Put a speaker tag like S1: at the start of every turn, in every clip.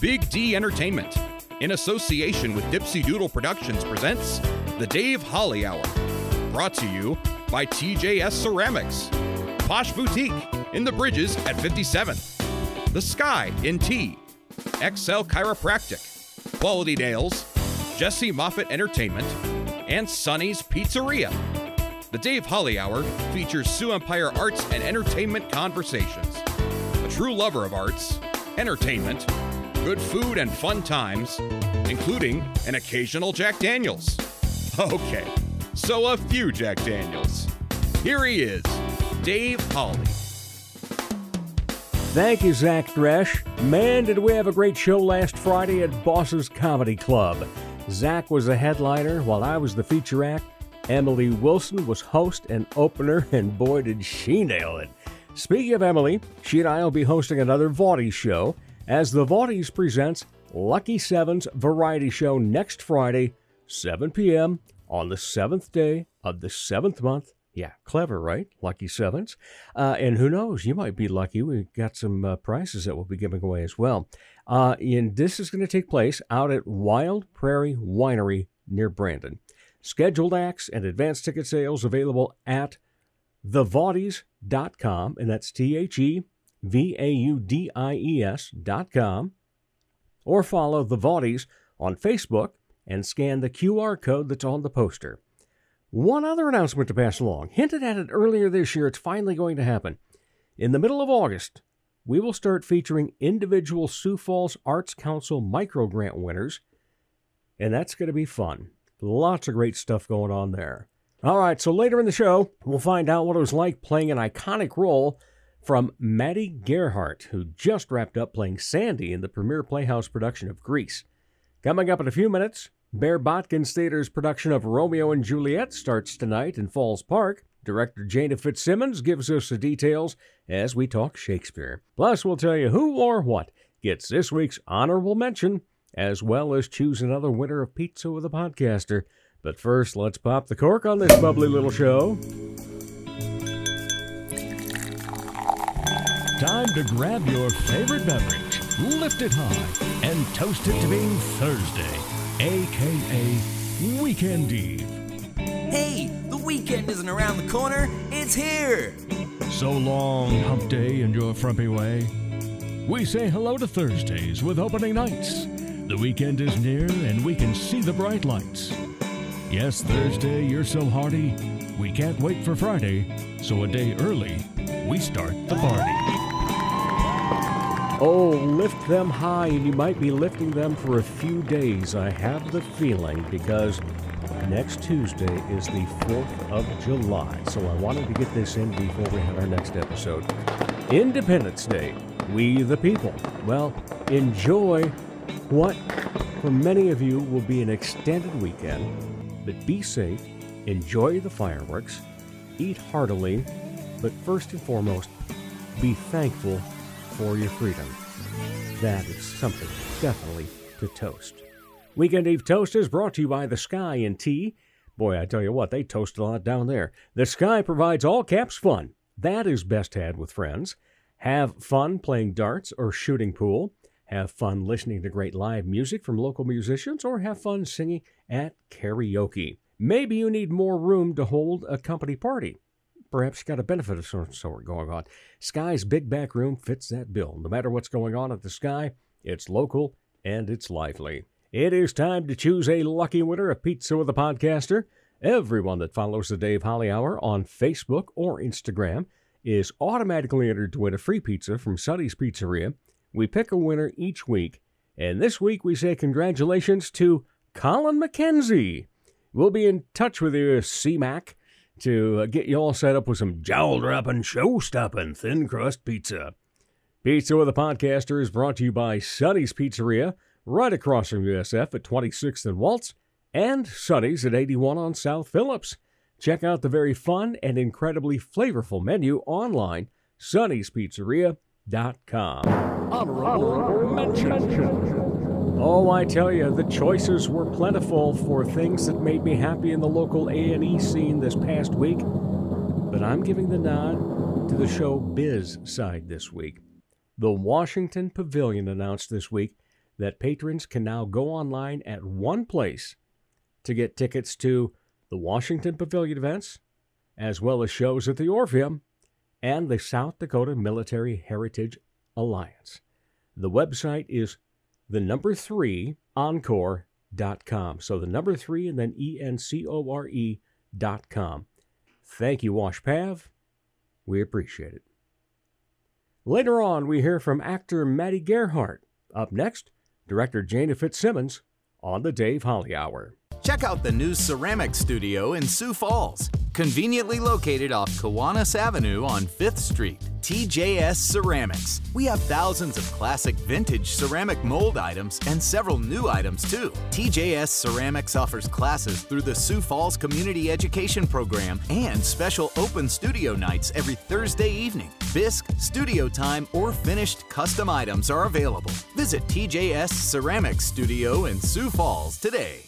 S1: Big D Entertainment, in association with Dipsy Doodle Productions, presents The Dave Holly Hour. Brought to you by TJS Ceramics, Posh Boutique in the Bridges at 57th, The Sky in T, XL Chiropractic, Quality Nails, Jesse Moffitt Entertainment, and Sonny's Pizzeria. The Dave Holly Hour features Sioux Empire arts and entertainment conversations. A true lover of arts, entertainment, good food, and fun times, including an occasional Jack Daniels. Okay, so a few Jack Daniels. Here he is, Dave Holly.
S2: Thank you, Zach Dresch. Man, did we have a great show last Friday at Boss's Comedy Club. Zach was the headliner while I was the feature act. Emily Wilson was host and opener, and boy, did she nail it. Speaking of Emily, she and I will be hosting another Vaudies show as the Vaudies presents Lucky Sevens Variety Show next Friday, 7 p.m. on the seventh day of the seventh month. Yeah, clever, right? Lucky Sevens. Uh, and who knows, you might be lucky. We've got some uh, prizes that we'll be giving away as well. Uh, and this is going to take place out at Wild Prairie Winery near Brandon. Scheduled acts and advance ticket sales available at thevaudies.com, and that's T H E V A U D I E S dot com, or follow the Vaudies on Facebook and scan the QR code that's on the poster. One other announcement to pass along. Hinted at it earlier this year, it's finally going to happen. In the middle of August, we will start featuring individual Sioux Falls Arts Council micro grant winners, and that's going to be fun. Lots of great stuff going on there. All right, so later in the show, we'll find out what it was like playing an iconic role from Madi Gerhart, who just wrapped up playing Sandy in the premiere Playhouse production of Grease. Coming up in a few minutes, Bare Bodkins Theater's production of Romeo and Juliet starts tonight in Falls Park. Director Jayna Fitzsimmons gives us the details as we talk Shakespeare. Plus, we'll tell you who or what gets this week's honorable mention, as well as choose another winner of Pizza with a Podcaster. But first, let's pop the cork on this bubbly little show.
S3: Time to grab your favorite beverage, lift it high, and toast it to being Thursday, aka Weekend Eve.
S4: Hey, the weekend isn't around the corner, it's here!
S3: So long, hump day and your frumpy way. We say hello to Thursdays with opening nights. The weekend is near and we can see the bright lights. Yes, Thursday, you're so hearty. We can't wait for Friday, so a day early, we start the party.
S2: Oh, lift them high, and you might be lifting them for a few days. I have the feeling because next Tuesday is the 4th of July. So I wanted to get this in before we have our next episode. Independence Day, we the people. Well, enjoy what for many of you will be an extended weekend, but be safe, enjoy the fireworks, eat heartily, but first and foremost, be thankful for your freedom. That is something definitely to toast. Weekend Eve Toast is brought to you by The Sky and Tea. Boy, I tell you what, they toast a lot down there. The Sky provides all caps fun. That is best had with friends. Have fun playing darts or shooting pool. Have fun listening to great live music from local musicians, or have fun singing at karaoke. Maybe you need more room to hold a company party perhaps got a benefit of some sort going on. Sky's big back room fits that bill. No matter what's going on at the Sky, it's local and it's lively. It is time to choose a lucky winner of Pizza with a Podcaster. Everyone that follows the Dave Holly Hour on Facebook or Instagram is automatically entered to win a free pizza from Sonny's Pizzeria. We pick a winner each week, and this week we say congratulations to Colin McKenzie. We'll be in touch with you, C-Mac, to uh, get you all set up with some jowl dropping, show stopping thin crust pizza. Pizza with a Podcaster is brought to you by Sonny's Pizzeria, right across from USF at 26th and Waltz, and Sonny's at 81 on South Phillips. Check out the very fun and incredibly flavorful menu online, sonnyspizzeria.com. Honorable mention. Oh, I tell you, the choices were plentiful for things that made me happy in the local A&E scene this past week. But I'm giving the nod to the show biz side this week. The Washington Pavilion announced this week that patrons can now go online at one place to get tickets to the Washington Pavilion events, as well as shows at the Orpheum and the South Dakota Military Heritage Alliance. The website is the number three encore.com. So the number three and then E N C O R E dot com. Thank you, Wash Pav. We appreciate it. Later on, we hear from actor Madi Gerhart. Up next, director Jayna Fitzsimmons on the Dave Holly Hour.
S5: Check out the new ceramic studio in Sioux Falls, conveniently located off Kiwanis Avenue on 5th Street. TJS Ceramics. We have thousands of classic vintage ceramic mold items and several new items too. TJS Ceramics offers classes through the Sioux Falls Community Education Program and special open studio nights every Thursday evening. Bisque, studio time, or finished custom items are available. Visit TJS Ceramics Studio in Sioux Falls today.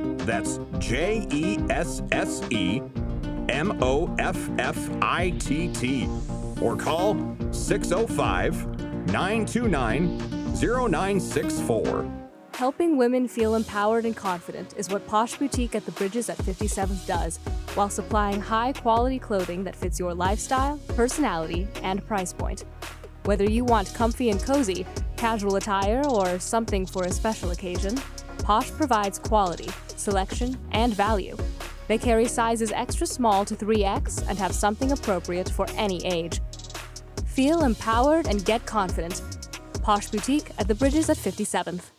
S1: That's J E S S E M O F F I T T. Or call 605 929 0964.
S6: Helping women feel empowered and confident is what Posh Boutique at the Bridges at 57th does, while supplying high quality clothing that fits your lifestyle, personality, and price point. Whether you want comfy and cozy, casual attire, or something for a special occasion, Posh provides quality, selection, and value. They carry sizes extra small to 3X and have something appropriate for any age. Feel empowered and get confident. Posh Boutique at the Bridges at 57th.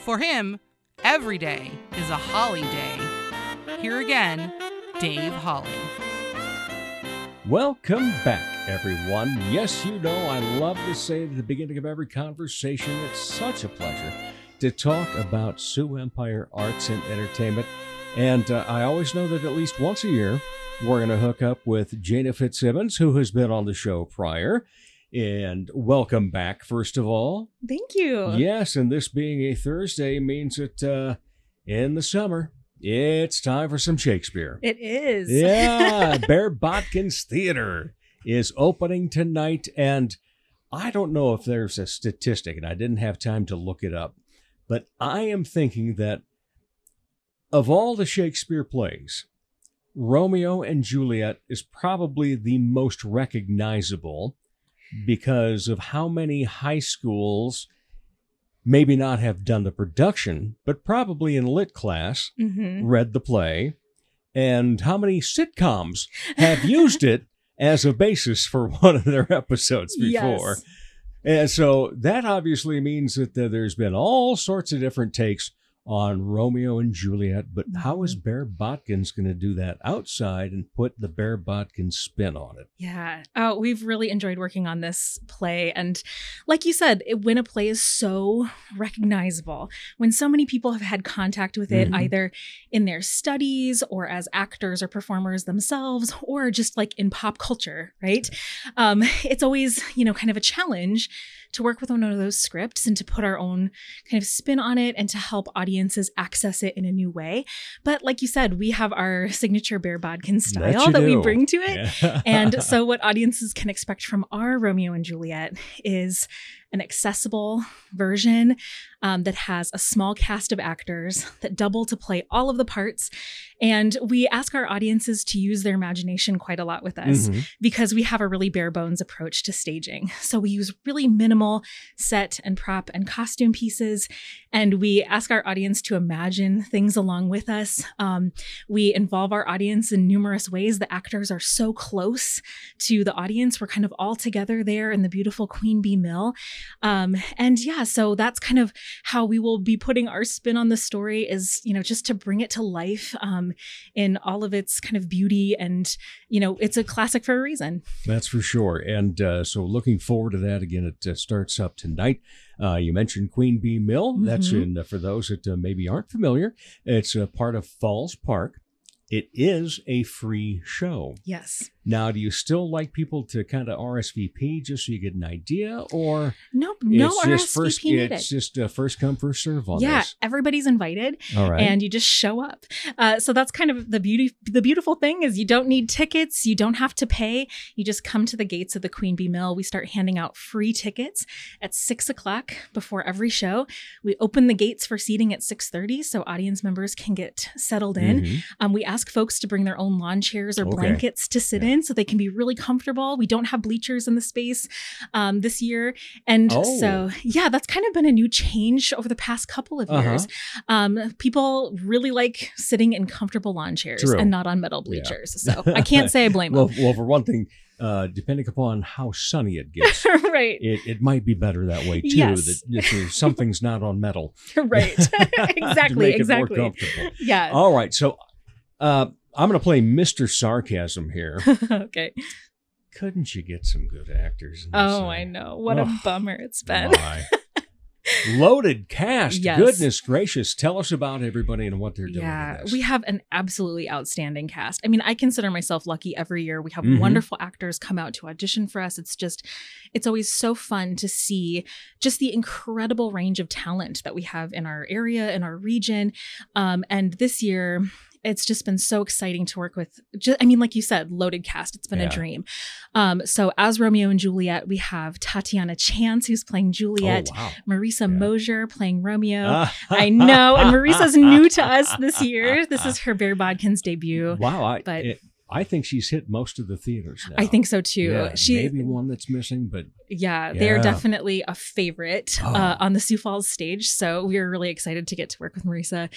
S7: For him, every day is a Holly day. Here again, Dave Holly.
S2: Welcome back, everyone. Yes, you know, I love to say at the beginning of every conversation, it's such a pleasure to talk about Sioux Empire Arts and Entertainment. And uh, I always know that at least once a year, we're going to hook up with Jayna Fitzsimmons, who has been on the show prior. And welcome back, first of all.
S8: Thank you.
S2: Yes, and this being a Thursday means that uh, in the summer, it's time for some Shakespeare.
S8: It is.
S2: Yeah, Bare Bodkins Theater is opening tonight, and I don't know if there's a statistic, and I didn't have time to look it up, but I am thinking that of all the Shakespeare plays, Romeo and Juliet is probably the most recognizable because of how many high schools maybe not have done the production, but probably in lit class
S8: hmm
S2: read the play, and how many sitcoms have used it as a basis for one of their episodes before.
S8: Yes.
S2: And so that obviously means that there's been all sorts of different takes on Romeo and Juliet, but how is Bare Bodkins going to do that outside and put the Bare Bodkins spin on it?
S8: Yeah. Oh, we've really enjoyed working on this play. And like you said, it, when a play is so recognizable, when so many people have had contact with it,
S2: Mhm.
S8: either in their studies or as actors or performers themselves, or just like in pop culture, right? Um, it's always, you know, kind of a challenge to work with one of those scripts and to put our own kind of spin on it and to help audiences access it in a new way. But like you said, we have our signature Bare Bodkin style
S2: you
S8: that we bring to it.
S2: Yeah.
S8: and so, what audiences can expect from our Romeo and Juliet is an accessible version um, that has a small cast of actors that double to play all of the parts. And we ask our audiences to use their imagination quite a lot with us
S2: Mhm.
S8: because we have a really bare bones approach to staging. So we use really minimal set and prop and costume pieces, and we ask our audience to imagine things along with us. Um, we involve our audience in numerous ways. The actors are so close to the audience. We're kind of all together there in the beautiful Queen Bee Mill. Um, and yeah, so that's kind of how we will be putting our spin on the story is, you know, just to bring it to life um, in all of its kind of beauty. And, you know, it's a classic for a reason.
S2: That's for sure. And uh, so looking forward to that. Again, it uh, starts up tonight. Uh, you mentioned Queen Bee Mill. That's
S8: Mhm.
S2: in, uh, for those that uh, maybe aren't familiar, it's a part of Falls Park. It is a free show.
S8: Yes.
S2: Now, do you still like people to kind of RSVP just so you get an idea, or
S8: Nope. No
S2: it's
S8: RSVP
S2: just first?
S8: needed.
S2: It's just uh, first come first serve on
S8: yeah,
S2: this.
S8: everybody's invited.
S2: All right.
S8: and you just show up. Uh, so that's kind of the beauty. The beautiful thing is you don't need tickets. You don't have to pay. You just come to the gates of the Queen Bee Mill. We start handing out free tickets at six o'clock before every show. We open the gates for seating at six thirty, so audience members can get settled in.
S2: Mhm.
S8: Um, we ask folks to bring their own lawn chairs or
S2: Okay.
S8: blankets to sit in so they can be really comfortable. We don't have bleachers in the space um, this year. And
S2: Oh.
S8: so, yeah, that's kind of been a new change over the past couple of
S2: Uh-huh.
S8: years. Um, people really like sitting in comfortable lawn chairs
S2: True.
S8: and not on metal
S2: Yeah.
S8: bleachers. So I can't say I blame
S2: well,
S8: them.
S2: well, for one thing, uh, depending upon how sunny it gets,
S8: right.
S2: it, it might be better that way too.
S8: Yes.
S2: That something's not on metal.
S8: right. exactly. exactly.
S2: more comfortable.
S8: Yeah.
S2: All right, so uh, I'm going to play Mr. Sarcasm here.
S8: okay.
S2: Couldn't you get some good actors? in this,
S8: Oh, I know. What
S2: oh,
S8: a bummer it's been.
S2: Loaded cast.
S8: Yes.
S2: Goodness gracious. Tell us about everybody and what they're doing.
S8: Yeah, we have an absolutely outstanding cast. I mean, I consider myself lucky every year. We have
S2: Mhm.
S8: wonderful actors come out to audition for us. It's just, it's always so fun to see just the incredible range of talent that we have in our area, in our region. Um, and this year, it's just been so exciting to work with. Just, I mean, like you said, loaded cast. It's been
S2: Yeah.
S8: a dream. Um, so as Romeo and Juliet, we have Tatiana Chance who's playing Juliet,
S2: Oh, wow.
S8: Marisa
S2: Yeah.
S8: Mosier playing Romeo. I know, and Marisa's new to us this year. This is her Bare Bodkins debut.
S2: Wow. I,
S8: but-
S2: it- I think she's hit most of the theaters now.
S8: I think so too.
S2: Yeah,
S8: she,
S2: maybe one that's missing, but
S8: yeah, they are definitely a favorite
S2: Oh.
S8: uh, on the Sioux Falls stage. So we are really excited to get to work with Marisa,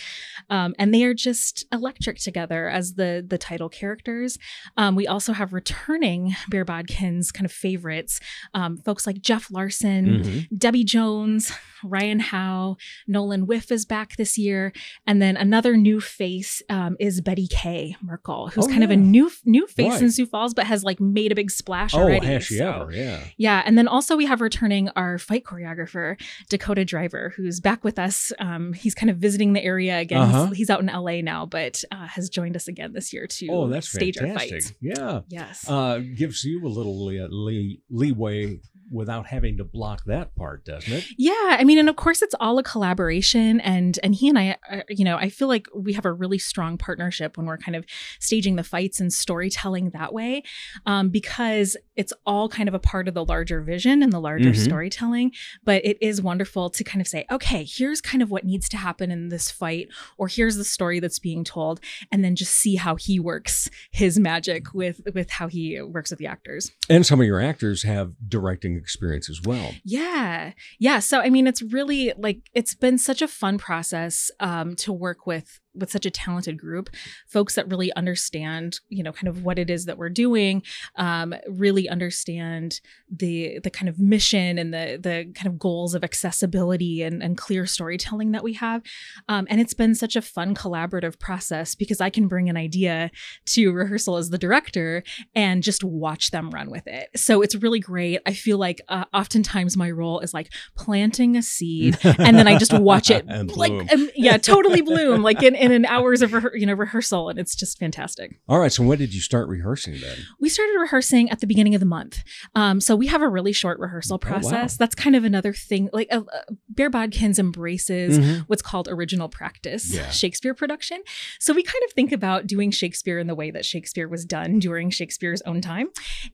S8: um, and they are just electric together as the the title characters. Um, we also have returning Bare Bodkins kind of favorites, um, folks like Jeff Larson,
S2: Mhm.
S8: Debbie Jones, Ryan Howe, Nolan Whiff is back this year, and then another new face um, is Betty Kay Merkel, who's
S2: Oh,
S8: kind of a
S2: yeah.
S8: New new face
S2: Right.
S8: in Sioux Falls, but has like made a big splash
S2: oh,
S8: already.
S2: she
S8: so-
S2: Yeah.
S8: Yeah, and then also we have returning our fight choreographer Dakota Driver, who's back with us. Um, he's kind of visiting the area again. He's-
S2: Uh-huh.
S8: He's, out in LA now, but uh, has joined us again this year to
S2: Oh, that's
S8: stage
S2: fantastic.
S8: our fights.
S2: Yeah.
S8: Yes.
S2: Uh, gives you a little lee- lee- leeway without having to block that part, doesn't it?
S8: Yeah, I mean, and of course, it's all a collaboration, and and he and I, uh, you know, I feel like we have a really strong partnership when we're kind of staging the fights and storytelling that way, um, because it's all kind of a part of the larger vision and the larger
S2: Mhm.
S8: storytelling. But it is wonderful to kind of say, okay, here's kind of what needs to happen in this fight, or here's the story that's being told, and then just see how he works his magic with with how he works with the actors.
S2: And some of your actors have directing experience as well.
S8: Yeah. Yeah. So, I mean, it's really like, it's been such a fun process um, to work with with such a talented group folks that really understand you know kind of what it is that we're doing um, really understand the the kind of mission and the the kind of goals of accessibility and, and clear storytelling that we have. Um, and it's been such a fun collaborative process because i can bring an idea to rehearsal as the director and just watch them run with it. So it's really great. I feel like uh, oftentimes my role is like planting a seed and then i just watch it like um, yeah totally bloom like in, in an hours of rehe- you know rehearsal and it's just fantastic
S2: All right. So when did you start rehearsing then?
S8: we started rehearsing at the beginning of the month um, so we have a really short rehearsal
S2: Oh, wow.
S8: process that's kind of another thing like uh, uh, bare bodkins embraces
S2: Mhm.
S8: what's called original practice
S2: Yeah.
S8: shakespeare production so we kind of think about doing shakespeare in the way that shakespeare was done during shakespeare's own time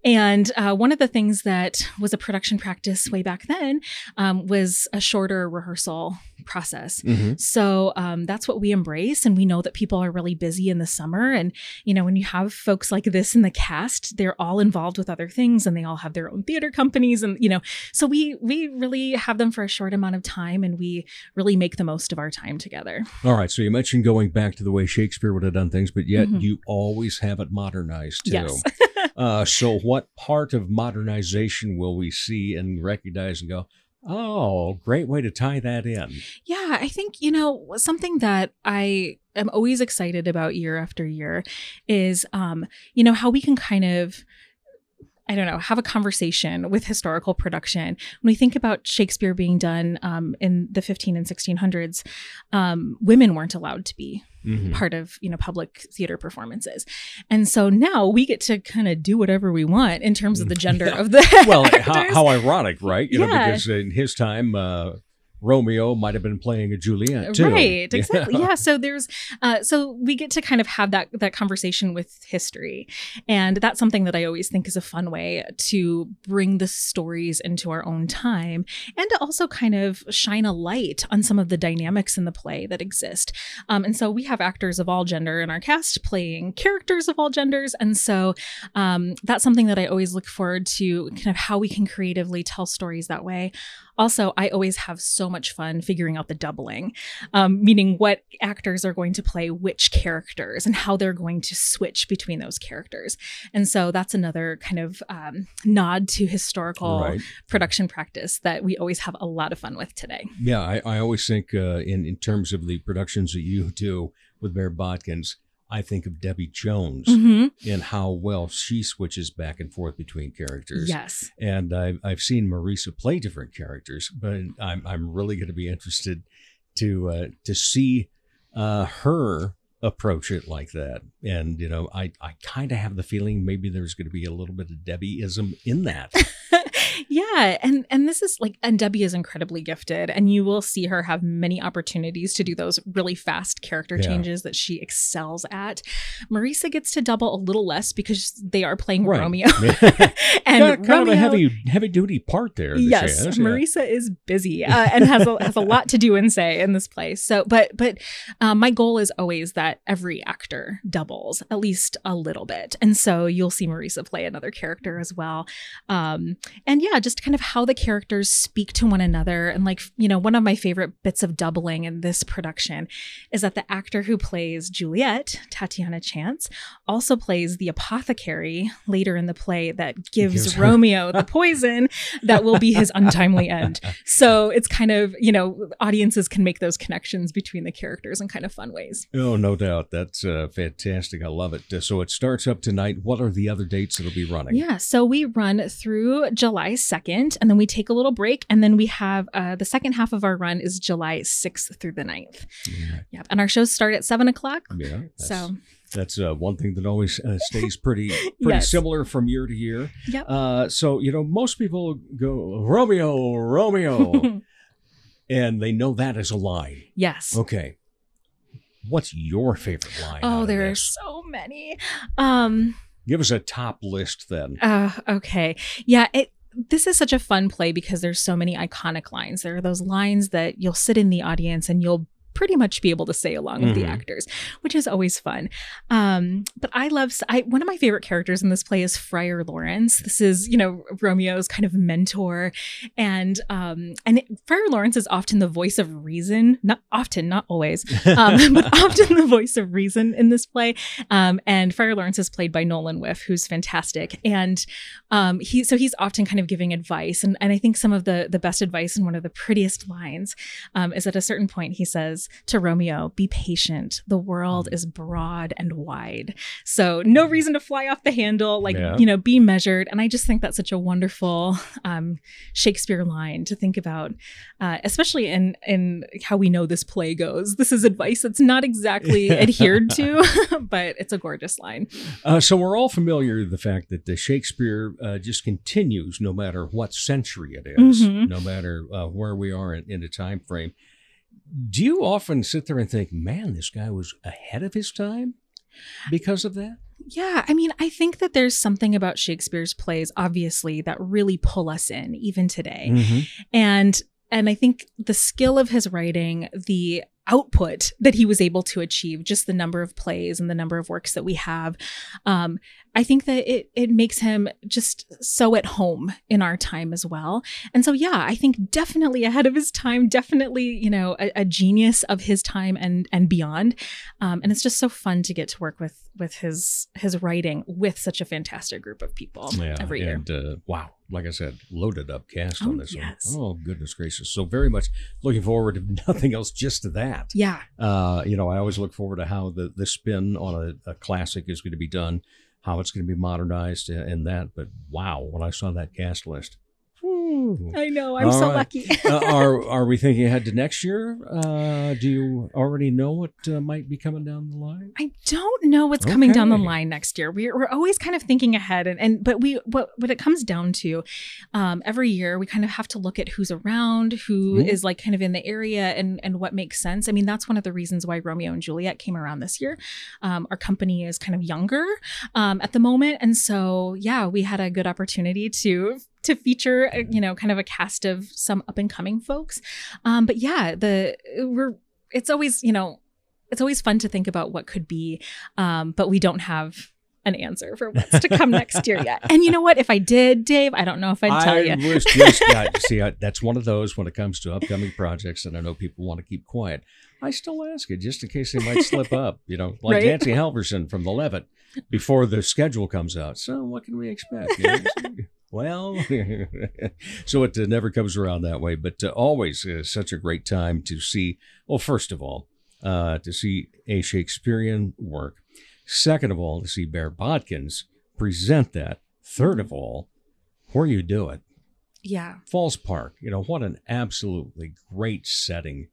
S8: and uh, one of the things that was a production practice way back then um, was a shorter rehearsal process
S2: Mhm.
S8: so um, that's what we embrace. And we know that people are really busy in the summer. And, you know, when you have folks like this in the cast, they're all involved with other things and they all have their own theater companies. And, you know, so we, we really have them for a short amount of time and we really make the most of our time together.
S2: All right. So you mentioned going back to the way Shakespeare would have done things, but yet
S8: Mhm.
S2: you always have it modernized too.
S8: Yes.
S2: uh, so what part of modernization will we see and recognize and go, Oh, great way to tie that in.
S8: Yeah, I think, you know, something that I am always excited about year after year is, um, you know, how we can kind of I don't know, have a conversation with historical production. When we think about Shakespeare being done um, in the 15 and 1600s, um, women weren't allowed to be
S2: Mhm.
S8: part of you know public theater performances, and so now we get to kind of do whatever we want in terms of the gender
S2: Yeah.
S8: of the
S2: Well, how, how ironic, right? You know, because in his time, uh, Romeo might have been playing a Juliet too.
S8: Right, exactly.
S2: Yeah.
S8: Yeah. So there's, uh, so we get to kind of have that that conversation with history, and that's something that I always think is a fun way to bring the stories into our own time, and to also kind of shine a light on some of the dynamics in the play that exist. Um, and so we have actors of all gender in our cast playing characters of all genders, and so um, that's something that I always look forward to, kind of how we can creatively tell stories that way. Also, I always have so much fun figuring out the doubling, um, meaning what actors are going to play which characters and how they're going to switch between those characters. And so that's another kind of um, nod to historical
S2: Right.
S8: production practice that we always have a lot of fun with today.
S2: Yeah, I, I always think uh, in in terms of the productions that you do with Bare Bodkins, I think of Debbie Jones
S8: Mhm.
S2: and how well she switches back and forth between characters.
S8: Yes.
S2: And I've, I've seen Marisa play different characters, but I'm, I'm really going to be interested to uh, to see uh, her approach it like that. And, you know, I, I kind of have the feeling maybe there's going to be a little bit of Debbieism in that.
S8: yeah and and this is like and debbie is incredibly gifted and you will see her have many opportunities to do those really fast character
S2: Yeah.
S8: changes that she excels at marisa gets to double a little less because they are playing
S2: Right.
S8: romeo
S2: Yeah.
S8: and
S2: kind, of- kind of
S8: Romeo-
S2: a heavy heavy duty part there.
S8: Yes,
S2: has, yeah.
S8: Marisa is busy uh, and has a, has a lot to do and say in this play. So, but but um, my goal is always that every actor doubles at least a little bit, and so you'll see Marisa play another character as well. Um, and yeah, just kind of how the characters speak to one another, and like you know, one of my favorite bits of doubling in this production is that the actor who plays Juliet, Tatiana Chance, also plays the apothecary later in the play that gives
S2: Gives
S8: Romeo the poison that will be his untimely end. So it's kind of, you know, audiences can make those connections between the characters in kind of fun ways.
S2: Oh, no doubt. That's uh, fantastic. I love it. So it starts up tonight. What are the other dates that'll be running?
S8: Yeah, so we run through July 2nd and then we take a little break and then we have uh, the second half of our run is July 6th through the 9th.
S2: Yeah.
S8: Yep. And our shows start at 7 o'clock.
S2: Yeah,
S8: So,
S2: that's uh, one thing that always uh, stays pretty pretty
S8: Yes.
S2: similar from year to year.
S8: yep.
S2: Uh, so you know, most people go Romeo, Romeo, and they know that is a line.
S8: yes.
S2: Okay, what's your favorite line?
S8: Oh, there are so many. Um,
S2: Give us a top list then.
S8: Uh, okay. Yeah, it this is such a fun play because there's so many iconic lines. There are those lines that you'll sit in the audience and you'll pretty much be able to say along with the
S2: Mhm.
S8: actors, which is always fun. Um, but I love I, one of my favorite characters in this play is Friar Lawrence. This is you know Romeo's kind of mentor, and um, and it, Friar Lawrence is often the voice of reason. Not often, not always, um, but often the voice of reason in this play. Um, and Friar Lawrence is played by Nolan Whiff, who's fantastic, and um, he so he's often kind of giving advice, and and I think some of the the best advice and one of the prettiest lines um, is at a certain point he says to Romeo, "Be patient. The world is broad and wide, so no reason to fly off the handle. Like
S2: Yeah.
S8: you know, be measured." And I just think that's such a wonderful um, Shakespeare line to think about, uh, especially in in how we know this play goes. This is advice that's not exactly adhered to, but it's a gorgeous line.
S2: Uh, so we're all familiar with the fact that the Shakespeare uh, just continues no matter what century it is,
S8: Mhm.
S2: no matter uh, where we are in, in a time frame. Do you often sit there and think, man, this guy was ahead of his time because of that?
S8: Yeah, I mean, I think that there's something about Shakespeare's plays, obviously, that really pull us in even today. Mm-hmm. And and I think the skill of his writing, the output that he was able to achieve, just the number of plays and the number of works that we have, um, I think that it it makes him just so at home in our time as well. And so yeah, I think definitely ahead of his time, definitely, you know, a, a genius of his time and and beyond. Um, and it's just so fun to get to work with with his his writing with such a fantastic group of people
S2: Yeah,
S8: every year.
S2: and uh, wow, like I said, loaded up cast
S8: Oh,
S2: on this
S8: yes.
S2: one. Oh goodness gracious! So very much looking forward, if nothing else, just to that.
S8: Yeah.
S2: Uh, you know, I always look forward to how the the spin on a, a classic is going to be done, how it's going to be modernized, and, and that. But wow, when I saw that cast list,
S8: I know. I'm
S2: All
S8: so
S2: right.
S8: lucky.
S2: uh, are are we thinking ahead to next year? Uh, do you already know what uh, might be coming down the line?
S8: I don't know what's coming down the line next year. We're, we're always kind of thinking ahead, and, and but we what what it comes down to, um, every year we kind of have to look at who's around, who is
S2: Mhm.
S8: like kind of in the area, and and what makes sense. I mean, that's one of the reasons why Romeo and Juliet came around this year. Um, our company is kind of younger um, at the moment, and so yeah, we had a good opportunity to to feature uh, you know kind of a cast of some up and coming folks. Um, but yeah, the we're it's always you know it's always fun to think about what could be, um, but we don't have an answer for what's to come next year yet. And you know what? If I did, Dave, I don't know if I'd tell
S2: I
S8: you.
S2: was just got see. I, that's one of those when it comes to upcoming projects, and I know people want to keep quiet. I still ask it just in case they might slip up. You know, like
S8: Right.
S2: Nancy Halverson from the Levitt before the schedule comes out. So what can we expect? You know, well, so it uh, never comes around that way, but uh, always uh, such a great time to see. Well, first of all, uh, to see a Shakespearean work. Second of all, to see Bare Bodkins present that. Third of all, where you do it,
S8: Yeah.
S2: Falls Park. You know what an absolutely great setting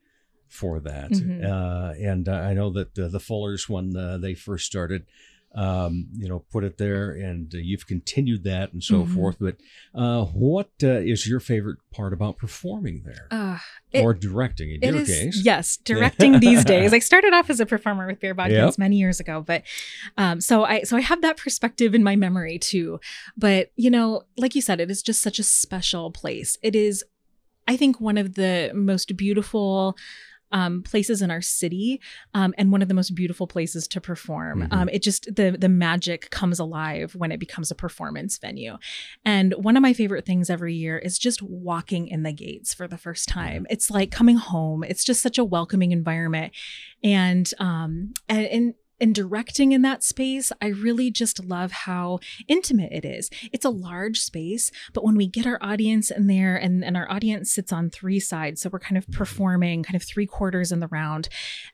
S2: for that.
S8: Mhm.
S2: Uh, and uh, I know that uh, the Fullers, when uh, they first started, um, you know, put it there, and uh, you've continued that and so
S8: Mhm.
S2: forth. But uh, what uh, is your favorite part about performing there
S8: Uh, it-
S2: or directing? In your
S8: is
S2: case,
S8: yes, directing these days. I started off as a performer with Bare Bodkins
S2: Yep.
S8: many years ago, but um, so I so I have that perspective in my memory too. But you know, like you said, it is just such a special place. It is, I think, one of the most beautiful. Um, places in our city, um, and one of the most beautiful places to perform.
S2: Mhm.
S8: Um, it just the the magic comes alive when it becomes a performance venue. And one of my favorite things every year is just walking in the gates for the first time. It's like coming home. It's just such a welcoming environment. And um and in directing in that space, I really just love how intimate it is. It's a large space, but when we get our audience in there and, and our audience sits on three sides, so we're kind of performing kind of three quarters in the round.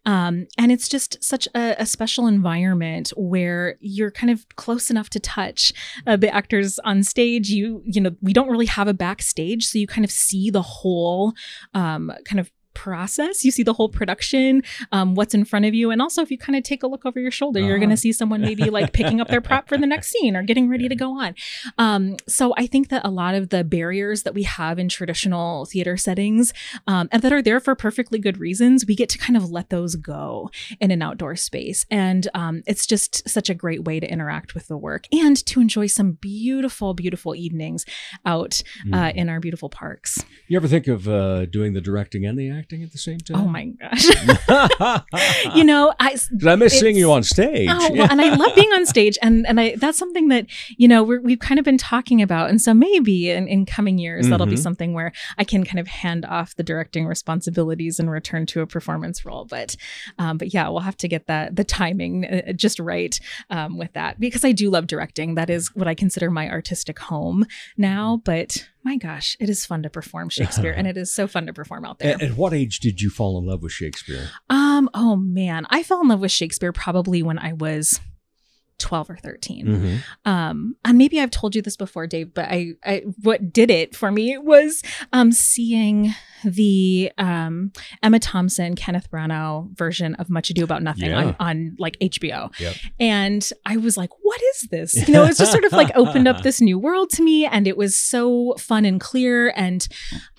S8: Um, and it's just such a, a special environment where you're kind of close enough to touch uh, the actors on stage you you know we don't really have a backstage so you kind of see the whole um, kind of process you see the whole production um, what's in front of you and also if you kind of take a look over your shoulder you're
S2: Uh-huh.
S8: going to see someone maybe like picking up their prop for the next scene or getting ready to go on um, so i think that a lot of the barriers that we have in traditional theater settings um, and that are there for perfectly good reasons we get to kind of let those go in an outdoor space. And um, it's just such a great way to interact with the work and to enjoy some beautiful, beautiful evenings out uh, in our beautiful parks.
S2: you ever think of uh, doing the directing and the acting at the same time?
S8: Oh my gosh. you know, I.
S2: 'Cause I miss seeing you on stage.
S8: Oh, well, and I love being on stage, and and I that's something that you know we're, we've kind of been talking about, and so maybe in, in coming years that'll be
S2: Mhm.
S8: something where I can kind of hand off the directing responsibilities and return to a performance role. But um, but yeah, we'll have to get that the timing uh, just right um, with that because I do love directing. That is what I consider my artistic home now. But my gosh, it is fun to perform Shakespeare, and it is so fun to perform out there.
S2: At, at what age did you fall in love with Shakespeare?
S8: Um, oh man, I fell in love with Shakespeare probably when I was 12 or 13.
S2: Mhm.
S8: Um, and maybe I've told you this before, Dave, but I, I what did it for me was um seeing the um Emma Thompson, Kenneth Branagh version of Much Ado About Nothing
S2: Yeah.
S8: on, on like HBO.
S2: Yep.
S8: And I was like, what is this? You know, it's just sort of like opened up this new world to me. And it was so fun and clear. And,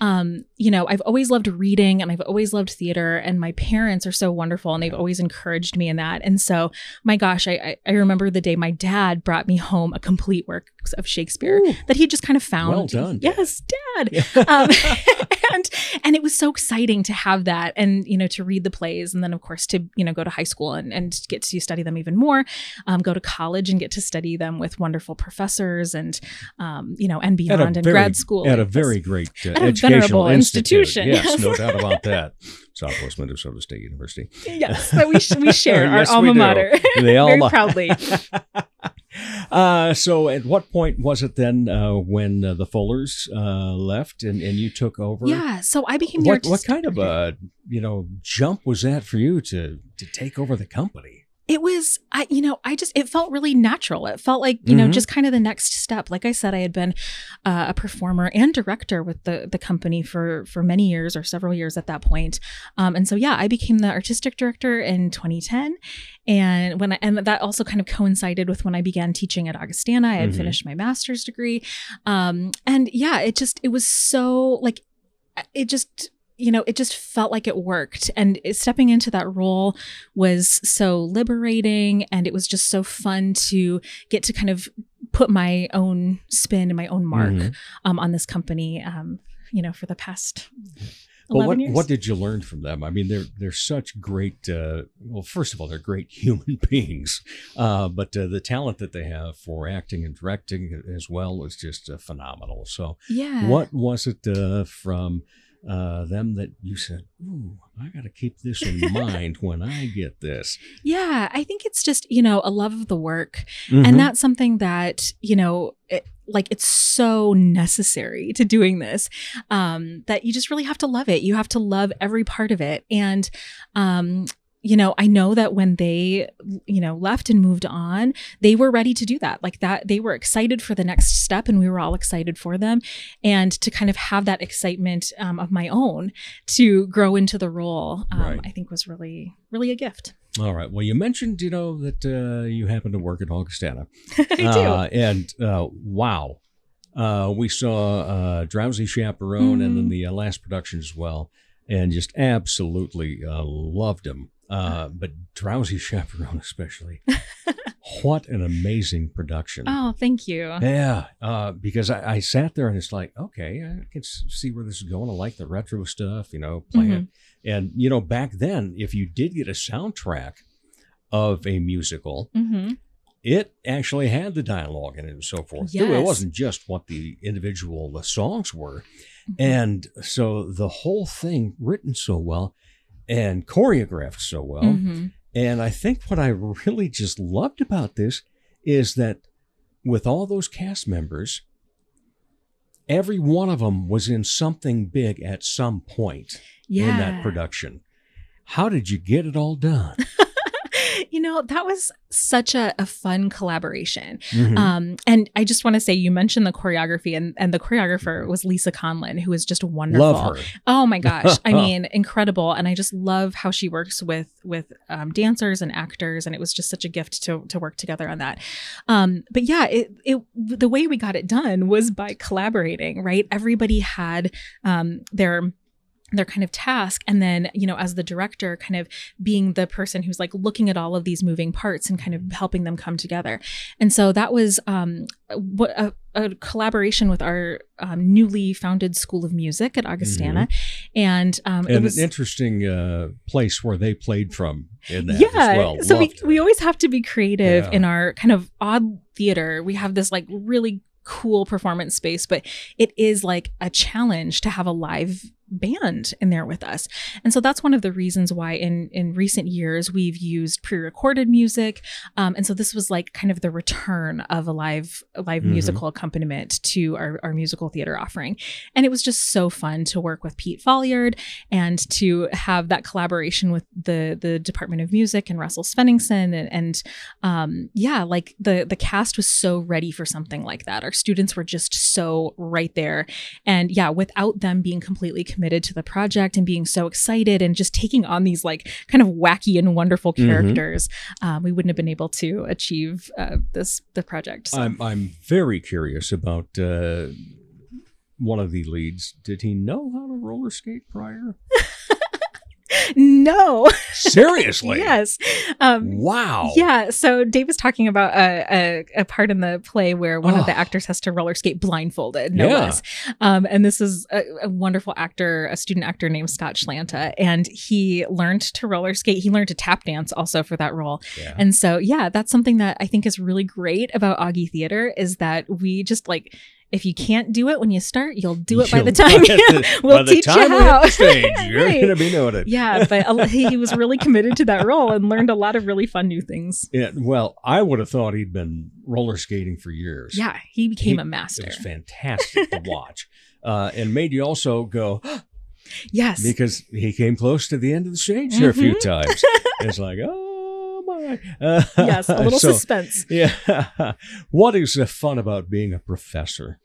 S8: um, you know, I've always loved reading and I've always loved theater. And my parents are so wonderful and they've always encouraged me in that. And so, my gosh, I, I, I remember the day my dad brought me home a complete work works of Shakespeare that he just kind of found.
S2: Well done,
S8: Yes, Dad. um, and and it was so exciting to have that, and you know, to read the plays, and then of course to you know go to high school and and get to study them even more, um, go to college and get to study them with wonderful professors, and um, you know, and beyond in
S2: very-
S8: grad school
S2: at a very great uh,
S8: At a
S2: educational
S8: institution,
S2: Yes,
S8: yes.
S2: no doubt about that. Southwest Minnesota State University.
S8: yes, that we sh- we share
S2: Yes,
S8: our
S2: we
S8: alma mater
S2: They all
S8: very proudly.
S2: Uh, so, at what point was it then uh, when uh, the Fullers uh, left and, and you took over?
S8: Yeah, so I became the
S2: What, what kind of a you know jump was that for you to to take over the company?
S8: It was i you know i just it felt really natural. It felt like you know
S2: Mhm.
S8: just kind of the next step. Like i said i had been uh, a performer and director with the the company for for many years or several years at that point. Um, and so yeah i became the artistic director in 2010 and when I, and that also kind of coincided with when i began teaching at augustana. I had
S2: Mhm.
S8: finished my master's degree. Um, and yeah it just it was so like it just you know it just felt like it worked and stepping into that role was so liberating and it was just so fun to get to kind of put my own spin and my own mark
S2: Mhm.
S8: um, on this company um, you know for the past
S2: But what
S8: years
S2: what did you learn from them? I mean, they're they're such great. Uh, well, first of all, they're great human beings, uh, but uh, the talent that they have for acting and directing as well was just uh, phenomenal. So,
S8: yeah
S2: what was it uh, from uh, them that you said, "Ooh, I got to keep this in mind when I get this"?
S8: yeah i think it's just you know a love of the work
S2: Mhm.
S8: and that's something that you know it, like it's so necessary to doing this um that you just really have to love it you have to love every part of it and um you know i know that when they you know left and moved on they were ready to do that like that they were excited for the next step and we were all excited for them and to kind of have that excitement um, of my own to grow into the role um,
S2: Right.
S8: i think was really really a gift
S2: All right. Well, you mentioned, you know, that uh, you happen to work at Augustana.
S8: i do
S2: Uh, and uh, wow, uh, we saw uh, Drowsy Chaperone and then
S8: Mhm.
S2: the uh, last production as well, and just absolutely uh, loved him. Uh, but Drowsy Chaperone, especially. what an amazing production.
S8: oh thank you
S2: Yeah, uh, because I, I sat there and it's like, okay, I can see where this is going. I like the retro stuff, you know, playing.
S8: Mhm.
S2: And, you know, back then, if you did get a soundtrack of a musical,
S8: hmm
S2: it actually had the dialogue in it and so forth. too. It wasn't just what the individual uh, songs were.
S8: Mm-hmm.
S2: And so the whole thing written so well and choreographed so well.
S8: hmm
S2: And I think what I really just loved about this is that with all those cast members, every one of them was in something big at some point
S8: Yeah.
S2: in that production. How did you get it all done?
S8: you know, that was such a, a fun collaboration.
S2: Mhm.
S8: Um, and I just want to say, you mentioned the choreography, and, and the choreographer was Lisa Conlon, who is just wonderful.
S2: Love her.
S8: Oh my gosh! I mean, incredible, and I just love how she works with with um, dancers and actors, and it was just such a gift to to work together on that. Um, but yeah, it it the way we got it done was by collaborating. Right, everybody had um, their their kind of task and then you know as the director kind of being the person who's like looking at all of these moving parts and kind of helping them come together and so that was um what a, a collaboration with our um, newly founded school of music at augustana and um it was
S2: an interesting uh, place where they played from in that
S8: yeah
S2: as well.
S8: so we,
S2: it.
S8: we always have to be creative
S2: Yeah.
S8: in our kind of odd theater we have this like really cool performance space but it is like a challenge to have a live band in there with us and so that's one of the reasons why in in recent years we've used pre-recorded music um, and so this was like kind of the return of a live a live
S2: Mhm.
S8: musical accompaniment to our, our musical theater offering and it was just so fun to work with pete folliard and to have that collaboration with the the Department of Music and Russell Svenningson and, and um, yeah, like the the cast was so ready for something like that. Our students were just so right there, and yeah, without them being completely committed to the project and being so excited and just taking on these like kind of wacky and wonderful
S2: Mhm.
S8: characters, um, we wouldn't have been able to achieve uh, this the project. So.
S2: I'm I'm very curious about uh, one of the leads. Did he know how to roller skate prior?
S8: no.
S2: Seriously?
S8: yes. Um,
S2: Wow.
S8: Yeah, so Dave was talking about a, a, a part in the play where one of the
S2: Oh.
S8: actors has to roller skate blindfolded, no
S2: Yeah.
S8: less. Um, and this is a, a wonderful actor, a student actor named Scott Schlanta, and he learned to roller skate. He learned to tap dance also for that role.
S2: Yeah.
S8: And so, yeah, that's something that I think is really great about Augie Theater is that we just like. If you can't do it when you start, you'll do it by the
S2: You'll-
S8: time
S2: by the-
S8: we'll
S2: by the
S8: teach
S2: time
S8: you how.
S2: stage, you're
S8: Right.
S2: going to be it.
S8: Yeah, but a- he was really committed to that role and learned a lot of really fun new things.
S2: Yeah, well, I would have thought he'd been roller skating for years.
S8: Yeah, he became
S2: He-
S8: a master.
S2: It was fantastic to watch. Uh, and made you also go
S8: Yes.
S2: because he came close to the end of the stage there a few
S8: Mhm.
S2: times. It's like, oh Uh,
S8: yes, a little
S2: so-
S8: suspense.
S2: Yeah. what is the fun about being a professor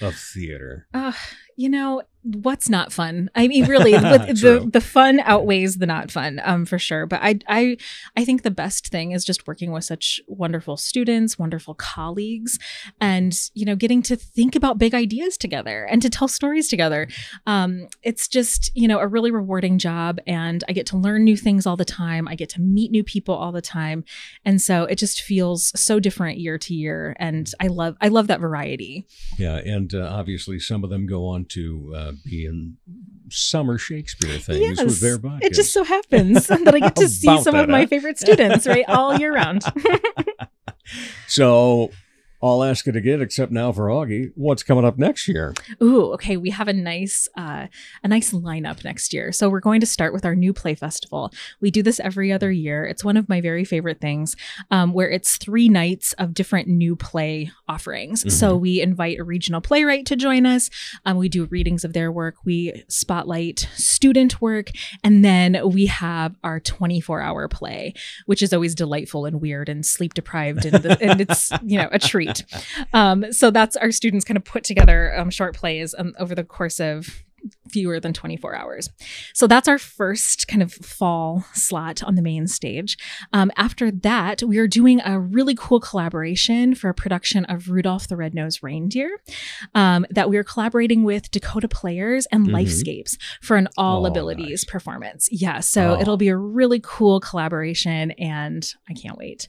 S2: of theater?
S8: Uh, you know, what's not fun? I mean, really, with the the fun outweighs the not fun, um, for sure. But I I I think the best thing is just working with such wonderful students, wonderful colleagues, and you know, getting to think about big ideas together and to tell stories together. Um, it's just you know a really rewarding job, and I get to learn new things all the time. I get to meet new people all the time, and so it just feels so different year to year. And I love I love that variety.
S2: Yeah, and uh, obviously some of them go on to uh, be in summer Shakespeare things with their bodies.
S8: It just so happens that I get to see some of my favorite students, right, all year round.
S2: So I'll ask it again, except now for Augie. What's coming up next year?
S8: Ooh, okay. We have a nice, uh, a nice lineup next year. So we're going to start with our new play festival. We do this every other year. It's one of my very favorite things, um, where it's three nights of different new play offerings. So we invite a regional playwright to join us. Um, we do readings of their work. We spotlight student work, and then we have our 24 hour play, which is always delightful and weird and sleep deprived, and, the, and it's you know a treat. Um, so that's our students kind of put together um, short plays um, over the course of fewer than 24 hours. So that's our first kind of fall slot on the main stage. Um, after that, we are doing a really cool collaboration for a production of Rudolph the Red-Nosed Reindeer um, that we are collaborating with Dakota Players and
S2: Mhm.
S8: Lifescapes for an all
S2: Oh,
S8: abilities
S2: nice.
S8: performance. Yeah, so
S2: Oh.
S8: it'll be a really cool collaboration and I can't wait.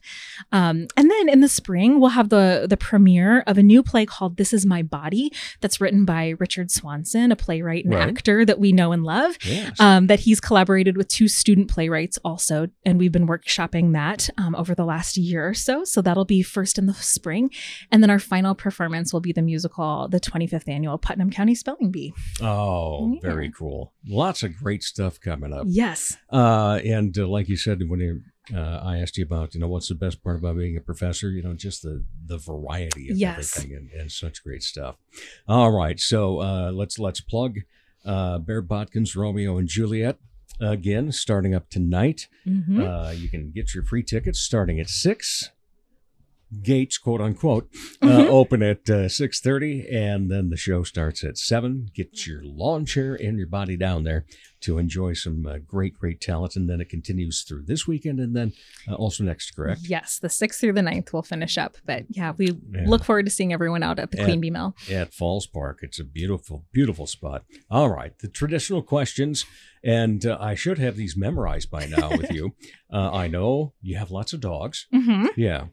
S8: Um, and then in the spring, we'll have the the premiere of a new play called This Is My Body that's written by Richard Swanson, a playwright
S2: Right.
S8: actor that we know and love.
S2: Yes.
S8: Um, that he's collaborated with two student playwrights also, and we've been workshopping that um, over the last year or so. So that'll be first in the spring, and then our final performance will be the musical, the 25th annual Putnam County Spelling Bee.
S2: oh,
S8: Yeah.
S2: very cool. Lots of great stuff coming up.
S8: Yes,
S2: Uh, and uh, like you said, when you, uh, I asked you about, you know, what's the best part about being a professor? You know, just the the variety of
S8: Yes.
S2: everything and, and such great stuff. All right, so uh, let's let's plug uh, Bare Bodkins, Romeo and Juliet again, starting up tonight.
S8: Mhm.
S2: Uh, you can get your free tickets starting at six. Gates, quote unquote, uh,
S8: Mhm.
S2: open at uh, six thirty, and then the show starts at seven. Get your lawn chair and your body down there to enjoy some uh, great, great talent, and then it continues through this weekend, and then uh, also next. Correct?
S8: yes, the 6th through the 9th will finish up. But yeah, we
S2: Yeah.
S8: look forward to seeing everyone out at the
S2: And-
S8: Queen Bee Mill.
S2: At Falls Park, it's a beautiful, beautiful spot. All right, the traditional questions, and uh, I should have these memorized by now with you. Uh, I know you have lots of dogs.
S8: hmm
S2: Yeah.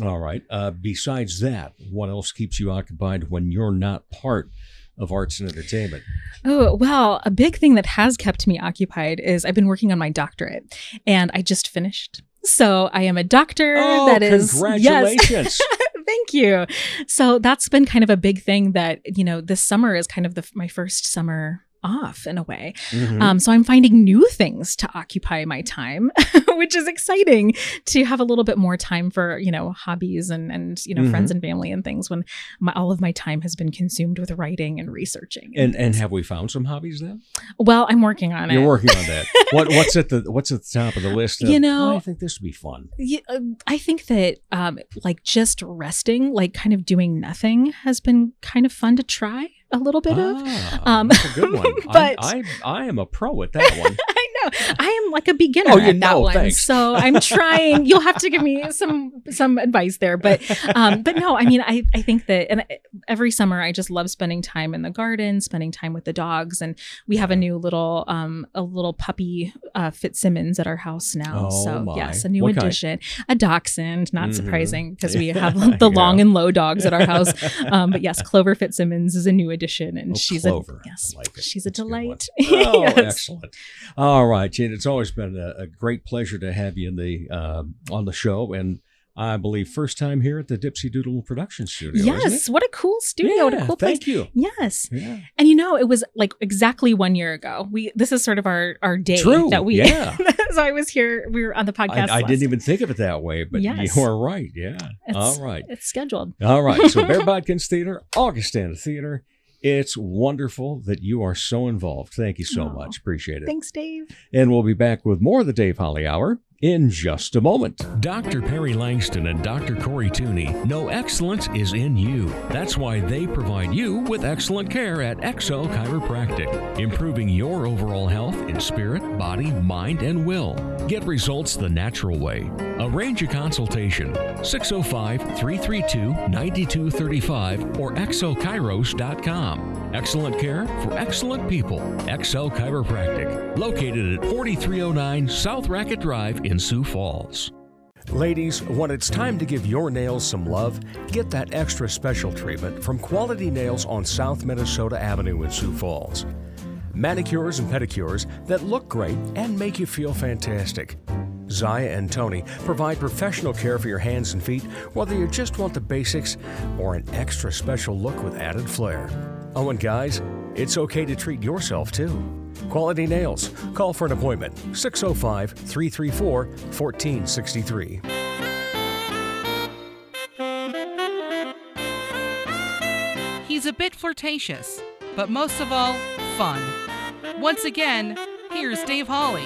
S2: All right. Uh, besides that, what else keeps you occupied when you're not part of arts and entertainment?
S8: Oh, well, a big thing that has kept me occupied is I've been working on my doctorate and I just finished. So I am a doctor
S2: Oh,
S8: that is yes.
S2: congratulations.
S8: Thank you. So that's been kind of a big thing that, you know, this summer is kind of the, my first summer off in a way.
S2: Mhm.
S8: Um, so I'm finding new things to occupy my time, which is exciting to have a little bit more time for, you know, hobbies and, and you know,
S2: Mhm.
S8: friends and family and things when my, all of my time has been consumed with writing and researching.
S2: and and have we found some hobbies then?
S8: well, I'm working on it.
S2: You're working on that. what what's at the what's at the top of the list? Of,
S8: You know-
S2: "Oh, I think this would be fun.
S8: Yeah, uh, I think that um, like just resting, like kind of doing nothing, has been kind of fun to try a little bit of.
S2: Ah,
S8: Um,
S2: that's a good one.
S8: but-
S2: I, I I am a pro at that one.
S8: I know I am like a beginner
S2: Oh,
S8: at that
S2: know,
S8: one,
S2: thanks.
S8: so I'm trying. You'll have to give me some some advice there, but um, but no, I mean, I I think that, and every summer I just love spending time in the garden, spending time with the dogs, and we have a new little um a little puppy uh, Fitzsimmons at our house now.
S2: Oh,
S8: so
S2: my.
S8: yes, a new
S2: What kind?
S8: addition, a dachshund. Not
S2: Mhm.
S8: surprising because we have the
S2: Yeah.
S8: long and low dogs at our house. Um, but yes, Clover Fitzsimmons is a new addition, and
S2: Oh,
S8: she's
S2: Clover.
S8: a yes,
S2: like
S8: she's a
S2: That's
S8: delight.
S2: Oh,
S8: Yes.
S2: excellent. All right, Jen. It's always been a, a great pleasure to have you in the um on the show, and I believe first time here at the Dipsy Doodle Production Studio.
S8: Yes, what a cool studio! what a cool place.
S2: Thank you.
S8: Yes.
S2: Yeah.
S8: And you know, it was like exactly one year ago. We this is sort of our our day
S2: True,
S8: that we.
S2: yeah.
S8: so I was here. We were on the podcast.
S2: I, I didn't even think of it that way, but
S8: Yes.
S2: you are right. Yeah.
S8: It's-
S2: All right.
S8: It's scheduled.
S2: All right. So Bare Bodkins Theater, Augustana Theater. It's wonderful that you are so involved. Thank you so
S8: Aw.
S2: much. Appreciate it.
S8: Thanks, Dave.
S2: And we'll be back with more of the Dave Holly Hour in just a moment.
S3: Dr. Perry Langston and Dr. Corey Tooney know excellence is in you. That's why they provide you with excellent care at Exo Chiropractic, improving your overall health in spirit, body, mind, and will. Get results the natural way. Arrange a consultation 605 332 9235 or exokairos.com. Excellent care for excellent people. Exo Chiropractic, located at 4309 South Racket Drive in Sioux Falls.
S2: Ladies, when it's time to give your nails some love, get that extra special treatment from Quality Nails on South Minnesota Avenue in Sioux Falls. Manicures and pedicures that look great and make you feel fantastic. Zaya and Tony provide professional care for your hands and feet, whether you just want the basics or an extra special look with added flair. Oh, and guys, it's okay to treat yourself too. Quality Nails. Call for an appointment 605 334 1463.
S7: He's a bit flirtatious, but most of all, fun. Once again, here's Dave Holly.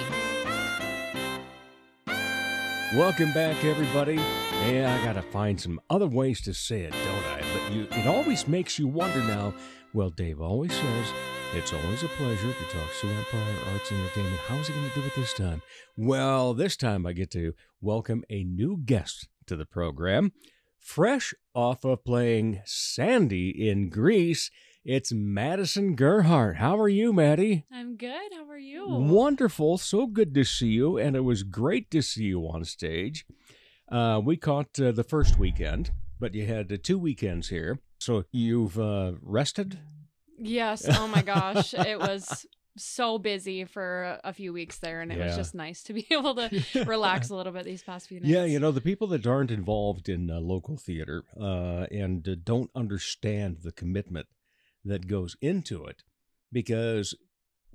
S2: Welcome back, everybody. Yeah, I gotta find some other ways to say it, don't I? But you, it always makes you wonder now. Well, Dave always says it's always a pleasure to talk Sioux Empire Arts and Entertainment. How's he going to do it this time? Well, this time I get to welcome a new guest to the program. Fresh off of playing Sandy in Grease, it's Madison Gerhart. How are you, Madi?
S9: I'm good. How are you?
S2: Wonderful. So good to see you. And it was great to see you on stage. Uh, we caught uh, the first weekend, but you had uh, two weekends here. So you've uh, rested?
S9: Yes. Oh my gosh. it was so busy for a few weeks there, and it was just nice to be able to relax a little bit these past few nights.
S2: Yeah, you know, the people that aren't involved in uh, local theater uh, and uh, don't understand the commitment that goes into it because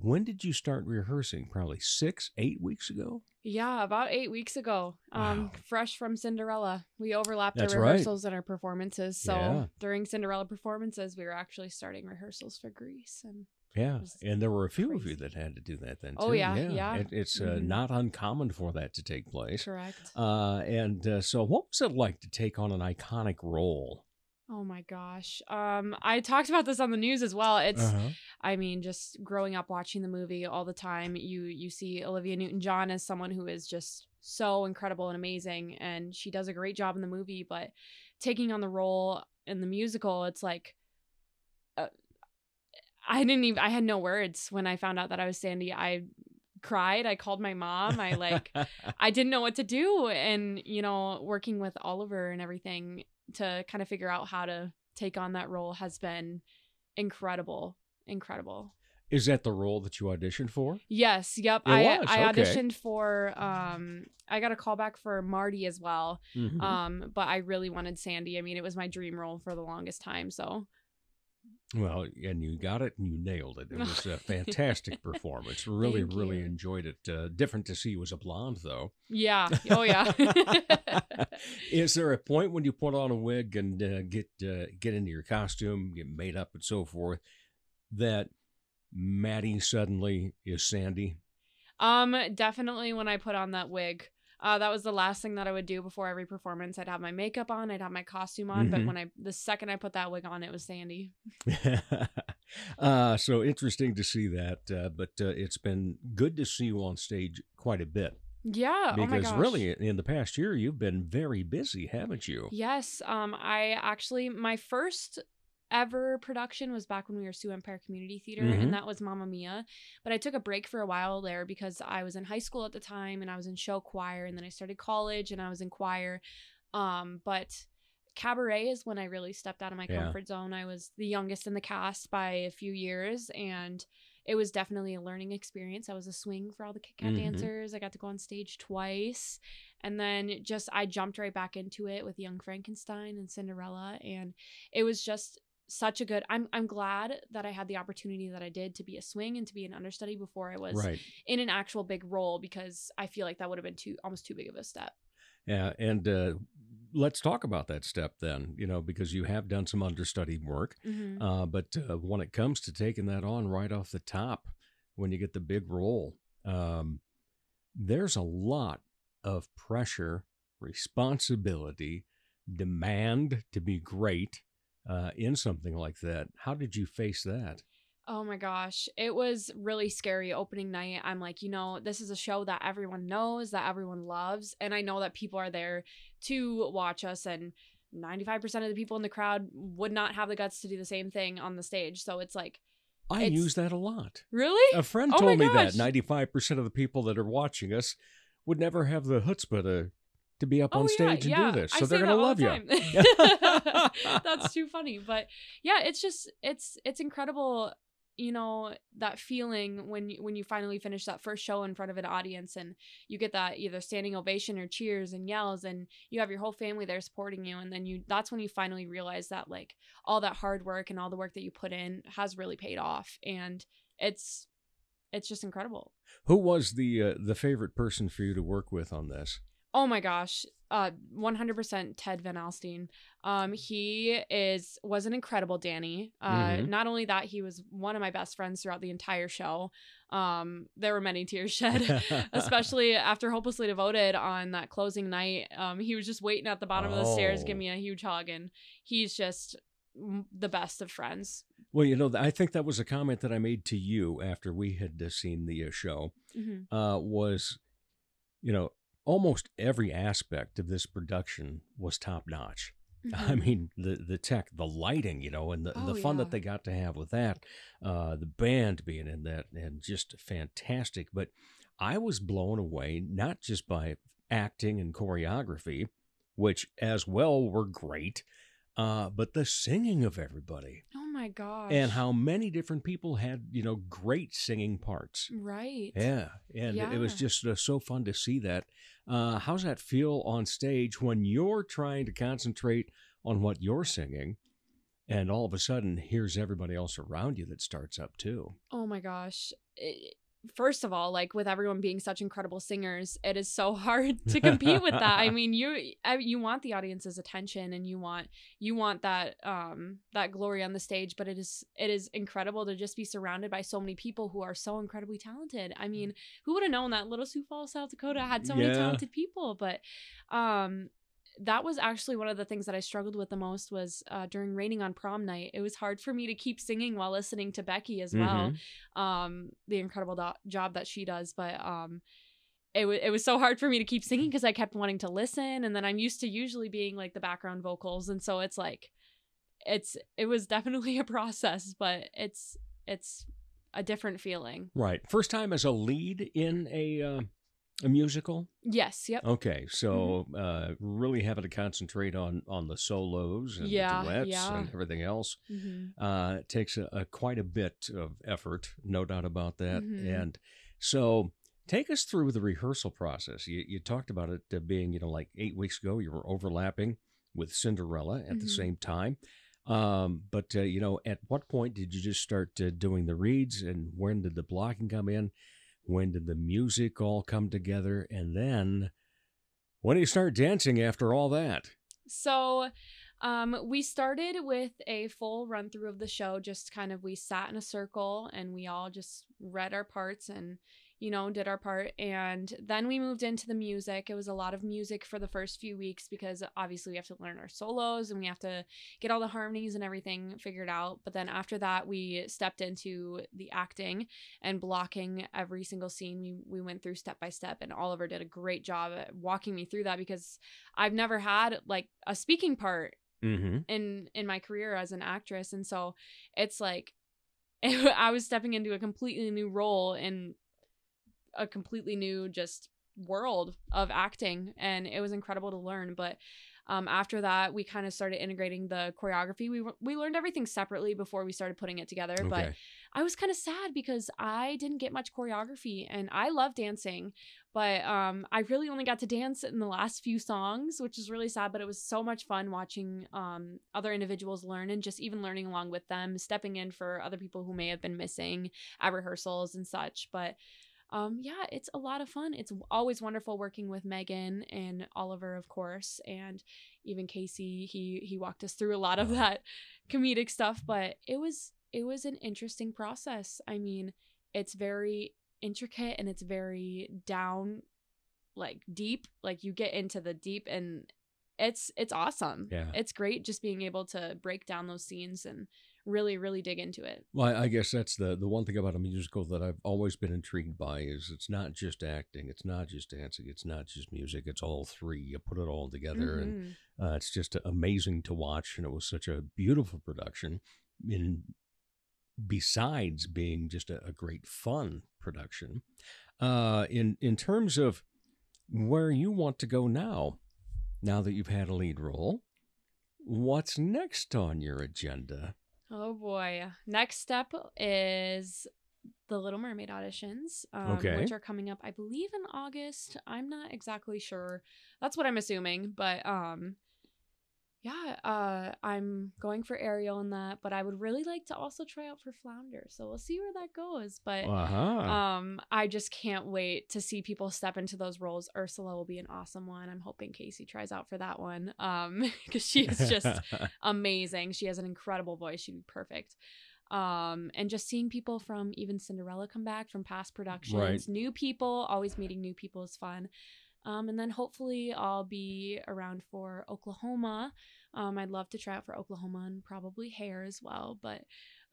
S2: when did you start rehearsing? Probably six, eight weeks ago?
S9: Yeah, about eight weeks ago. Um,
S2: Wow.
S9: fresh from Cinderella. We overlapped
S2: That's
S9: our
S2: right.
S9: rehearsals and our performances. So
S2: Yeah.
S9: during Cinderella performances, we were actually starting rehearsals for Grease. And
S2: Yeah, and there were a few of you that had to do that then. Too.
S9: Oh,
S2: too.
S9: yeah, yeah.
S2: It, it's uh,
S9: Mhm.
S2: not uncommon for that to take place.
S9: correct.
S2: Uh, and uh, so, what was it like to take on an iconic role?
S9: Oh my gosh. Um, I talked about this on the news as well. It's
S2: Uh-huh.
S9: I mean, just growing up watching the movie all the time, you you see Olivia Newton-John as someone who is just so incredible and amazing and she does a great job in the movie, but taking on the role in the musical, it's like uh, I didn't even I had no words when I found out that I was Sandy. I cried, I called my mom. I like I didn't know what to do. And, you know, working with Oliver and everything to kind of figure out how to take on that role has been incredible. Incredible.
S2: Is that the role that you auditioned for?
S9: Yes, yep.
S2: It
S9: I
S2: was,
S9: I
S2: okay.
S9: auditioned for um I got a call back for Marty as well.
S2: Mhm.
S9: Um, but I really wanted Sandy. I mean, it was my dream role for the longest time. So
S2: Well, and you got it and you nailed it. It was a fantastic performance. Really, really enjoyed it. Uh, different to see you as a blonde, though.
S9: yeah. Oh yeah.
S2: Is there a point when you put on a wig and uh, get uh, get into your costume, get made up, and so forth, that Madi suddenly is Sandy?
S9: Um, definitely when I put on that wig. Uh, that was the last thing that I would do before every performance. I'd have my makeup on, I'd have my costume on,
S2: Mhm.
S9: but when I the second I put that wig on, it was Sandy.
S2: uh, so interesting to see that. Uh, but uh, it's been good to see you on stage quite a bit
S9: Yeah. oh my
S2: because
S9: gosh.
S2: really, in the past year, you've been very busy, haven't you?
S9: Yes. Um, I actually my first ever production was back when we were Sioux Empire Community Theater,
S2: Mhm.
S9: and that was Mamma Mia. But I took a break for a while there because I was in high school at the time, and I was in show choir, and then I started college, and I was in choir. Um, but cabaret is when I really stepped out of my
S2: Yeah.
S9: comfort zone. I was the youngest in the cast by a few years, and it was definitely a learning experience. I was a swing for all the Kit Kat
S2: Mhm.
S9: dancers. I got to go on stage twice. And then just I jumped right back into it with Young Frankenstein and Cinderella. And it was just such a good I'm I'm glad that I had the opportunity that I did to be a swing and to be an understudy before I was
S2: Right.
S9: in an actual big role because I feel like that would have been too almost too big of a step.
S2: Yeah, and uh, let's talk about that step then. You know, because you have done some understudy work,
S9: Mhm.
S2: uh, but uh, when it comes to taking that on right off the top, when you get the big role, um, there's a lot of pressure, responsibility, demand to be great uh, in something like that. How did you face that?
S9: Oh my gosh, it was really scary opening night. I'm like, you know, this is a show that everyone knows, that everyone loves, and I know that people are there to watch us and 95% of the people in the crowd would not have the guts to do the same thing on the stage. So it's like,
S2: I
S9: It's-
S2: use that a lot.
S9: really?
S2: A friend
S9: Oh
S2: told me that 95% of the people that are watching us would never have the chutzpah to, to be up on
S9: Oh,
S2: stage
S9: yeah,
S2: and do
S9: yeah.
S2: this.
S9: I
S2: So they're going to love you.
S9: That's too funny. But yeah, it's just it's it's incredible, you know, that feeling when you, when you finally finish that first show in front of an audience and you get that either standing ovation or cheers and yells and you have your whole family there supporting you and then you that's when you finally realize that like all that hard work and all the work that you put in has really paid off and it's it's just incredible.
S2: Who was the uh, the favorite person for you to work with on this?
S9: Oh my gosh. Uh 100% Ted Van Alstine. Um he is was an incredible Danny. Uh
S2: Mhm.
S9: not only that he was one of my best friends throughout the entire show. Um there were many tears shed especially after Hopelessly Devoted on that closing night. Um he was just waiting at the bottom of the stairs
S2: Oh.
S9: give me a huge hug and he's just the best of friends.
S2: Well, you know, I think that was a comment that I made to you after we had uh, seen the uh, show.
S9: Mhm.
S2: Uh, was, you know, almost every aspect of this production was top notch. I
S9: Mhm.
S2: mean, the the tech, the lighting, you know, and the,
S9: Oh,
S2: the fun
S9: yeah.
S2: that they got to have with that, uh, the band being in that, and just fantastic. But I was blown away not just by acting and choreography, which as well were great, uh, but the singing of everybody
S9: Oh my gosh.
S2: and how many different people had, you know, great singing parts.
S9: right.
S2: Yeah, and it was just uh, so fun to see that. Uh, how's that feel on stage when you're trying to concentrate on what you're singing, and all of a sudden here's everybody else around you that starts up too?
S9: Oh my gosh. It- first of all, like with everyone being such incredible singers, it is so hard to compete with that. I mean, you I, you want the audience's attention and you want you want that um that glory on the stage, but it is it is incredible to just be surrounded by so many people who are so incredibly talented. I mean, who would have known that Little Sioux Falls, South Dakota had so many talented people, but um that was actually one of the things that I struggled with the most was uh, during raining on prom night. It was hard for me to keep singing while listening to Becky as well
S2: Mhm.
S9: um the incredible do- job that she does but um it, w- it was so hard for me to keep singing because i kept wanting to listen and then i'm used to usually being like the background vocals and so it's like it's it was definitely a process but it's it's a different feeling
S2: Right. First time as a lead in a uh, a musical.
S9: yes yep
S2: Okay, so uh, really having to concentrate on on the solos and
S9: Yeah,
S2: the duets
S9: yeah.
S2: and everything else.
S9: hmm
S2: Uh, it takes a, a quite a bit of effort, no doubt about that.
S9: Mhm.
S2: And so, take us through the rehearsal process. You, you talked about it uh, being, you know, like eight weeks ago, you were overlapping with Cinderella at the
S9: Mhm.
S2: same time. Um, but uh, you know, at what point did you just start uh, doing the reads, and when did the blocking come in? When did the music all come together? And then, when do you start dancing after all that?
S9: So, um, we started with a full run through of the show. Just kind of, we sat in a circle and we all just read our parts and, you know, did our part. And then we moved into the music. It was a lot of music for the first few weeks because obviously we have to learn our solos and we have to get all the harmonies and everything figured out. But then after that, we stepped into the acting and blocking every single scene. We we went through step by step, and Oliver did a great job at walking me through that because I've never had like a speaking part
S2: Mm-hmm.
S9: in in my career as an actress and so it's like i was stepping into a completely new role in a completely new just world of acting and it was incredible to learn. But um, after that we kind of started integrating the choreography. We, we learned everything separately before we started putting it together but i was kind of sad because i didn't get much choreography and i love dancing but um, i really only got to dance in the last few songs which is really sad but it was so much fun watching um, other individuals learn and just even learning along with them stepping in for other people who may have been missing at rehearsals and such. But um, yeah, it's a lot of fun. It's always wonderful working with Megan and Oliver, of course, and even Casey. He he walked us through a lot of that comedic stuff, but it was it was an interesting process. I mean, it's very intricate and it's very down, like deep. Like you get into the deep, and it's it's awesome.
S2: Yeah.
S9: it's great just being able to break down those scenes and really really dig into it.
S2: Well, I guess that's the the one thing about a musical that I've always been intrigued by is it's not just acting, it's not just dancing, it's not just music, it's all three. You put it all together, and
S9: Mhm.
S2: uh, it's just amazing to watch. And it was such a beautiful production. In besides being just a, a great fun production, uh, in in terms of where you want to go now, now that you've had a lead role, what's next on your agenda?
S9: Oh boy. Next step is the Little Mermaid auditions, um,
S2: Okay.
S9: which are coming up, I believe, in August. I'm not exactly sure. That's what I'm assuming, but um, yeah, uh, I'm going for Ariel in that, but I would really like to also try out for Flounder. So we'll see where that goes. But
S2: Uh-huh.
S9: um, I just can't wait to see people step into those roles. Ursula will be an awesome one. I'm hoping Casey tries out for that one, um, because she is just amazing. She has an incredible voice. She'd be perfect. Um, and just seeing people from even Cinderella come back from past productions,
S2: Right.
S9: new people, always meeting new people is fun. Um, and then hopefully I'll be around for Oklahoma. Um, I'd love to try out for Oklahoma and probably hair as well. But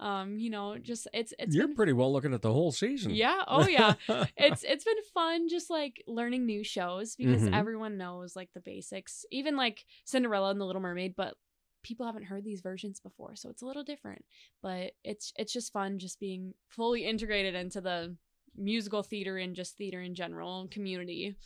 S9: um, you know, just it's it's
S2: You're
S9: been
S2: pretty well looking at the whole season.
S9: yeah. Oh yeah. it's it's been fun just like learning new shows because
S2: Mhm.
S9: everyone knows like the basics. Even like Cinderella and the Little Mermaid, but people haven't heard these versions before, so it's a little different. But it's it's just fun just being fully integrated into the musical theater and just theater in general community.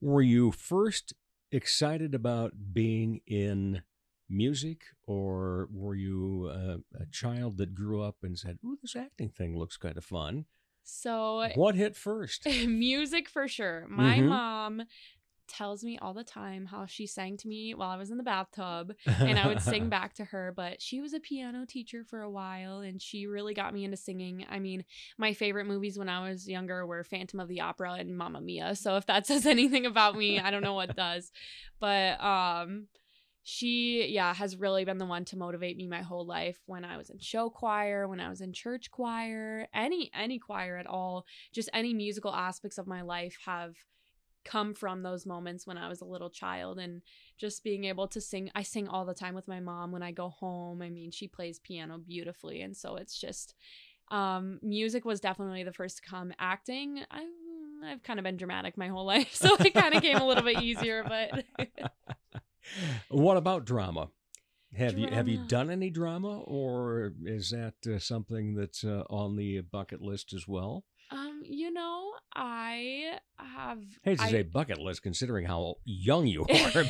S2: Were you first excited about being in music, or were you uh, a child that grew up and said, "Ooh, this acting thing looks kind of fun"?
S9: So
S2: What hit first?
S9: music for sure. My
S2: Mhm.
S9: mom tells me all the time how she sang to me while I was in the bathtub and I would sing back to her, but she was a piano teacher for a while and she really got me into singing. I mean, my favorite movies when I was younger were Phantom of the Opera and Mamma Mia. So if that says anything about me, I don't know what does. But um she yeah has really been the one to motivate me my whole life when i was in show choir when i was in church choir any any choir at all just any musical aspects of my life have come from those moments when i was a little child and just being able to sing i sing all the time with my mom when i go home i mean she plays piano beautifully and so it's just um music was definitely the first to come acting i I've kind of been dramatic my whole life, so it kind of came a little bit easier, but
S2: what about drama? Have you have you done any drama, or is that uh, something that's uh, on the bucket list as well?
S9: Um, you know, I have.
S2: Hey, to
S9: I,
S2: say bucket list, considering how young you are.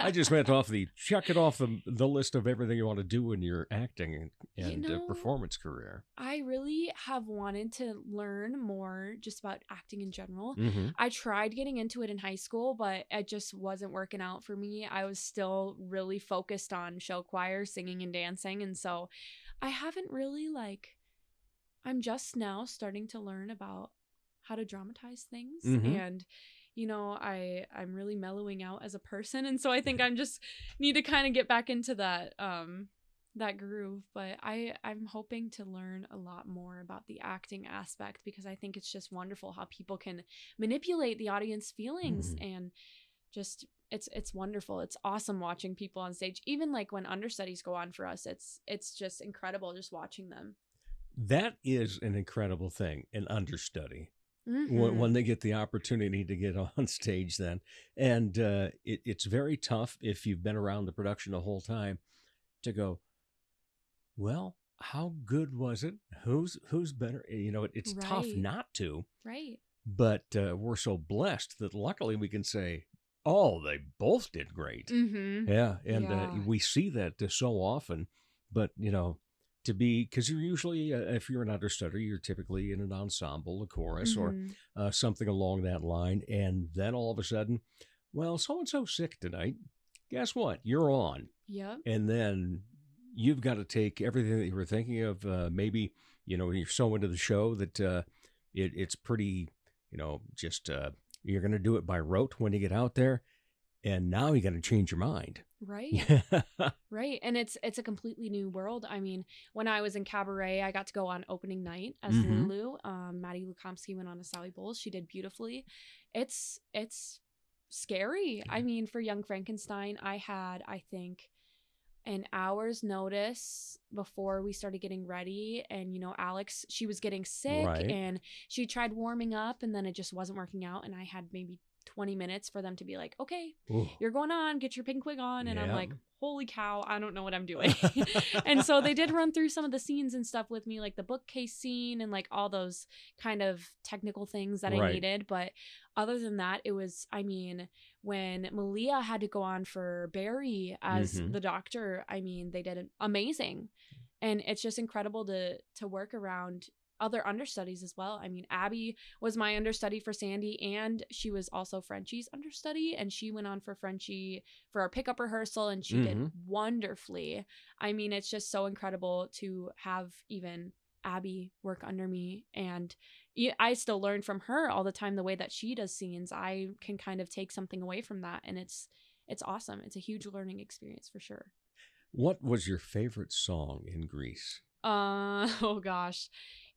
S2: I just went off the check it off the the list of everything you want to do in your acting and,
S9: You
S2: uh,
S9: know,
S2: performance career.
S9: I really have wanted to learn more just about acting in general.
S2: Mm-hmm.
S9: I tried getting into it in high school, but it just wasn't working out for me. I was still really focused on show choir, singing and dancing, and so I haven't really like. I'm just now starting to learn about how to dramatize things
S2: Mhm.
S9: and you know i i'm really mellowing out as a person and so i think i'm just need to kind of get back into that um that groove but i i'm hoping to learn a lot more about the acting aspect because i think it's just wonderful how people can manipulate the audience feelings and just it's it's wonderful. It's awesome watching people on stage. Even like when understudies go on for us it's it's just incredible just watching them
S2: That is an incredible thing, an understudy. when,
S9: Mhm.
S2: when they get the opportunity to get on stage then and uh, it, it's very tough if you've been around the production the whole time to go well how good was it who's who's better you know it, it's tough not to
S9: right.
S2: but uh, we're so blessed that luckily we can say oh they both did great
S9: Mm-hmm.
S2: yeah and Uh, we see that uh, so often but you know to be because you're usually uh, if you're an understudy you're typically in an ensemble a chorus or
S9: Mhm.
S2: uh, something along that line. And then all of a sudden, well, so and so sick tonight. Guess what? You're on.
S9: yeah
S2: And then you've got to take everything that you were thinking of. Uh, maybe, you know, you're so into the show that uh, it, it's pretty, you know, just uh, you're going to do it by rote when you get out there. And now you got to change your mind.
S9: Right.
S2: Yeah.
S9: Right. And it's it's a completely new world. I mean, when I was in cabaret, I got to go on opening night as
S2: Mhm.
S9: Lulu. Um, Maddie Lukomsky went on as Sally Bowles. She did beautifully. It's it's scary. I mean, for Young Frankenstein, I had, I think, an hour's notice before we started getting ready. And, you know, Alex, she was getting sick
S2: Right.
S9: and she tried warming up and then it just wasn't working out. And I had maybe 20 minutes for them to be like, okay,
S2: Ooh.
S9: you're going on, get your pink wig on. And I'm like, holy cow, I don't know what I'm doing. and so they did run through some of the scenes and stuff with me, like the bookcase scene and like all those kind of technical things that I needed. But other than that, it was, I mean, when Malia had to go on for Barry as
S2: Mhm.
S9: the doctor, I mean, they did amazing. And it's just incredible to to work around other understudies as well. I mean, Abby was my understudy for Sandy, and she was also Frenchie's understudy, and she went on for Frenchie for our pickup rehearsal, and she did
S2: Mhm.
S9: wonderfully. I mean, it's just so incredible to have even Abby work under me, and I still learn from her all the time the way that she does scenes. I can kind of take something away from that, and it's it's awesome. It's a huge learning experience for sure.
S2: what was your favorite song in Grease?
S9: Uh oh gosh.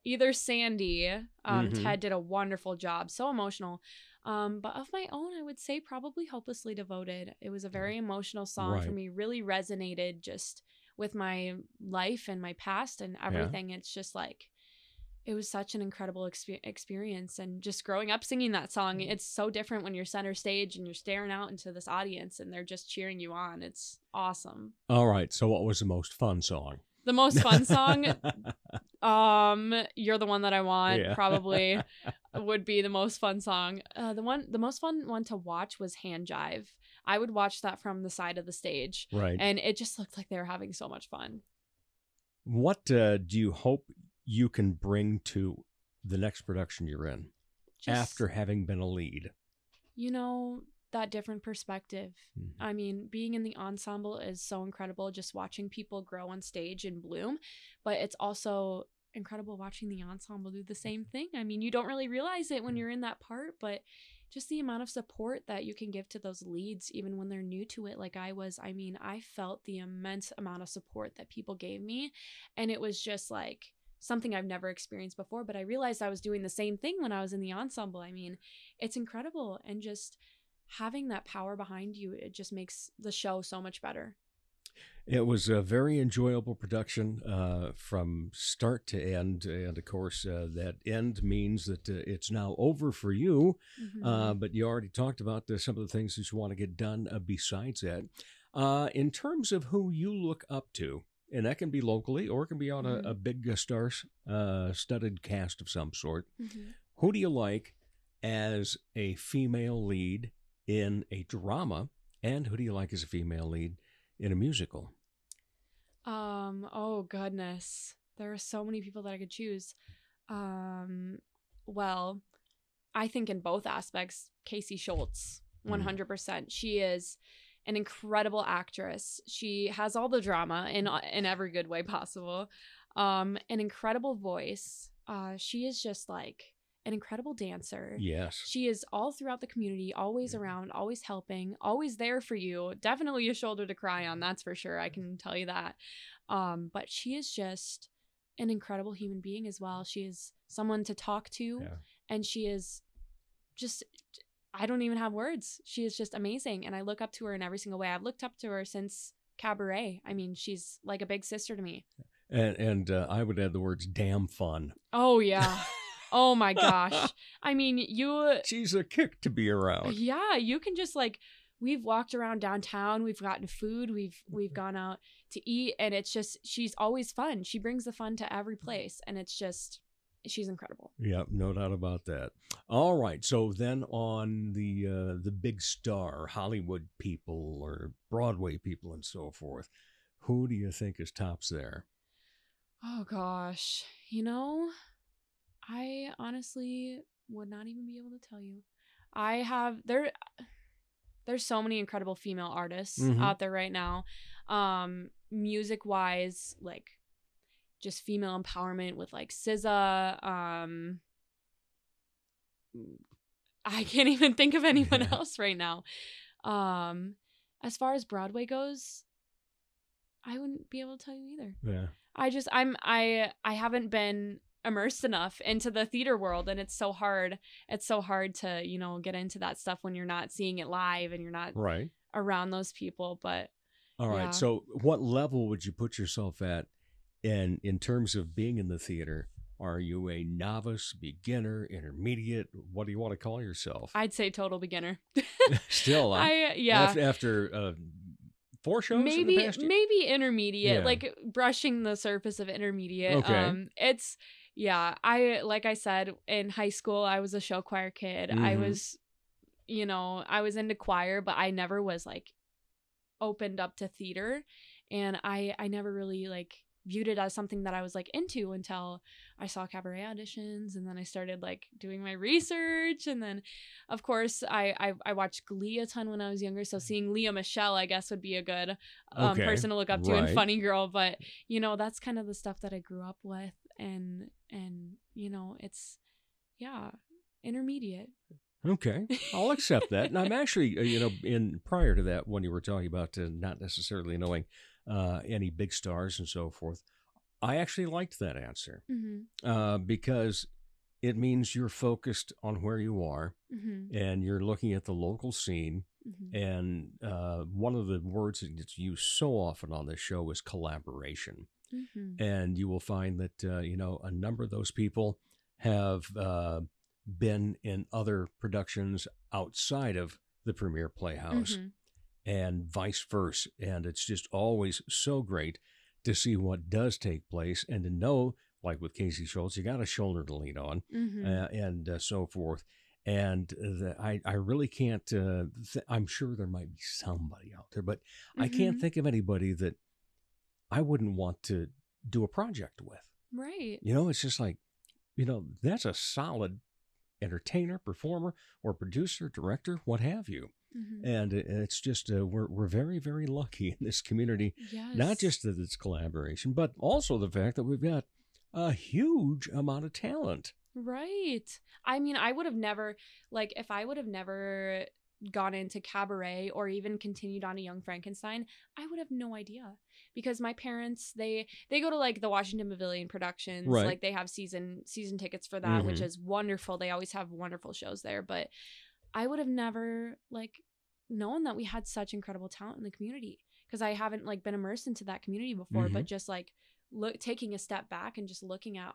S9: Either Sandy, um,
S2: Mhm.
S9: Ted did a wonderful job, so emotional. Um, but of my own, I would say probably Hopelessly Devoted. It was a very emotional song for me, really resonated just with my life and my past and everything. It's just like it was such an incredible expe- experience and just growing up singing that song
S2: Mm.
S9: it's so different when you're center stage and you're staring out into this audience and they're just cheering you on it's awesome
S2: All right. So, what was the most fun song?
S9: The most fun song um you're the one that i want
S2: Yeah.
S9: probably would be the most fun song uh the one the most fun one to watch was hand jive i would watch that from the side of the stage
S2: right.
S9: and it just looked like they were having so much fun
S2: What uh, do you hope you can bring to the next production you're in
S9: just
S2: after having been a lead?
S9: you know that different perspective.
S2: Mhm.
S9: i mean being in the ensemble is so incredible just watching people grow on stage and bloom but it's also incredible watching the ensemble do the same thing. I mean you don't really realize it when you're in that part but just the amount of support that you can give to those leads even when they're new to it like i was i mean i felt the immense amount of support that people gave me and it was just like something i've never experienced before but i realized i was doing the same thing when i was in the ensemble. I mean it's incredible and just having that power behind you it just makes the show so much better
S2: It was a very enjoyable production uh, from start to end. And of course, uh, that end means that uh, it's now over for you. Uh, but you already talked about uh, some of the things that you want to get done uh, besides that. Uh, in terms of who you look up to, and that can be locally or it can be on
S9: Mhm.
S2: a, a big star uh, studded cast of some sort.
S9: Mhm.
S2: Who do you like as a female lead in a drama? And who do you like as a female lead in a musical?
S9: Um, oh goodness. There are so many people that I could choose. Um, well, I think in both aspects, Casey Schultz,
S2: Mm.
S9: 100%. She is an incredible actress. She has all the drama in in every good way possible. Um, an incredible voice. Uh, she is just like an incredible dancer.
S2: Yes.
S9: She is all throughout the community, always around, always helping, always there for you. Definitely a shoulder to cry on, that's for sure. I can tell you that. Um, but she is just an incredible human being as well. She is someone to talk to,
S2: Yeah.
S9: and she is just I don't even have words. She is just amazing, and I look up to her in every single way. I've looked up to her since Cabaret. I mean, she's like a big sister to me.
S2: And and uh, I would add the words "damn fun."
S9: Oh yeah. Oh my gosh. I mean, you
S2: She's a kick to be around.
S9: Yeah, you can just like we've walked around downtown, we've gotten food, we've we've
S2: Mm-hmm.
S9: gone out to eat and it's just she's always fun. She brings the fun to every place and it's just she's incredible.
S2: Yep, no doubt about that. All right, so then on the uh, the big star Hollywood people or Broadway people and so forth, who do you think is tops there?
S9: Oh gosh. You know, I honestly would not even be able to tell you. I have there there's so many incredible female artists
S2: Mhm.
S9: out there right now. Um music wise, like just female empowerment with like SZA, um I can't even think of anyone
S2: Yeah.
S9: else right now. Um as far as Broadway goes, I wouldn't be able to tell you either.
S2: Yeah.
S9: I just I'm I I haven't been immersed enough into the theater world and it's so hard it's so hard to you know get into that stuff when you're not seeing it live and you're not
S2: Right.
S9: around those people but
S2: All right.
S9: Yeah.
S2: So, what level would you put yourself at, and in terms of being in the theater? Are you a novice, beginner, intermediate? What do you want to call yourself?
S9: I'd say total beginner
S2: Still, huh?
S9: I yeah
S2: After, after uh, four shows, in the
S9: maybe maybe intermediate
S2: Yeah.
S9: like brushing the surface of intermediate
S2: Okay.
S9: um it's yeah i like i said in high school i was a show choir kid i
S2: Mhm.
S9: was you know i was into choir but i never was like opened up to theater and i i never really like viewed it as something that i was like into until i saw cabaret auditions and then i started like doing my research and then of course i i, I watched glee a ton when i was younger so seeing lea michele i guess would be a good um,
S2: Okay,
S9: person to look up to
S2: right.
S9: and funny girl but you know that's kind of the stuff that i grew up with and and you know it's yeah intermediate
S2: Okay, I'll accept that. And I'm actually, uh, you know, in prior to that, when you were talking about uh, not necessarily knowing uh, any big stars and so forth, I actually liked that answer
S9: mm-hmm.
S2: uh, because it means you're focused on where you are
S9: Mm-hmm.
S2: and you're looking at the local scene.
S9: Mm-hmm.
S2: And uh, one of the words that gets used so often on this show is collaboration.
S9: Mm-hmm.
S2: and you will find that uh, you know a number of those people have uh, been in other productions outside of the Premiere Playhouse,
S9: Mhm.
S2: and vice versa. And it's just always so great to see what does take place and to know, like with Casey Schultz, you got a shoulder to lean on,
S9: Mhm.
S2: uh, and uh, so forth. And the, I, I really can't. Uh, th- I'm sure there might be somebody out there, but I can't
S9: Mhm.
S2: think of anybody that I wouldn't want to do a project with.
S9: right
S2: You know, it's just like, you know, that's a solid entertainer, performer, or producer, director, what have you.
S9: Mhm.
S2: And it's just uh, we're we're very very lucky in this community.
S9: yes
S2: Not just that it's collaboration, but also the fact that we've got a huge amount of talent.
S9: Right. I mean, I would have never like if I would have never gone into cabaret or even continued on a Young Frankenstein, I would have no idea because my parents they they go to like the Washington Pavilion productions,
S2: Right.
S9: like they have season season tickets for that, which
S2: Mhm.
S9: is wonderful. They always have wonderful shows there, but I would have never like known that we had such incredible talent in the community because I haven't like been immersed into that community before, but just like look taking a step back and just looking at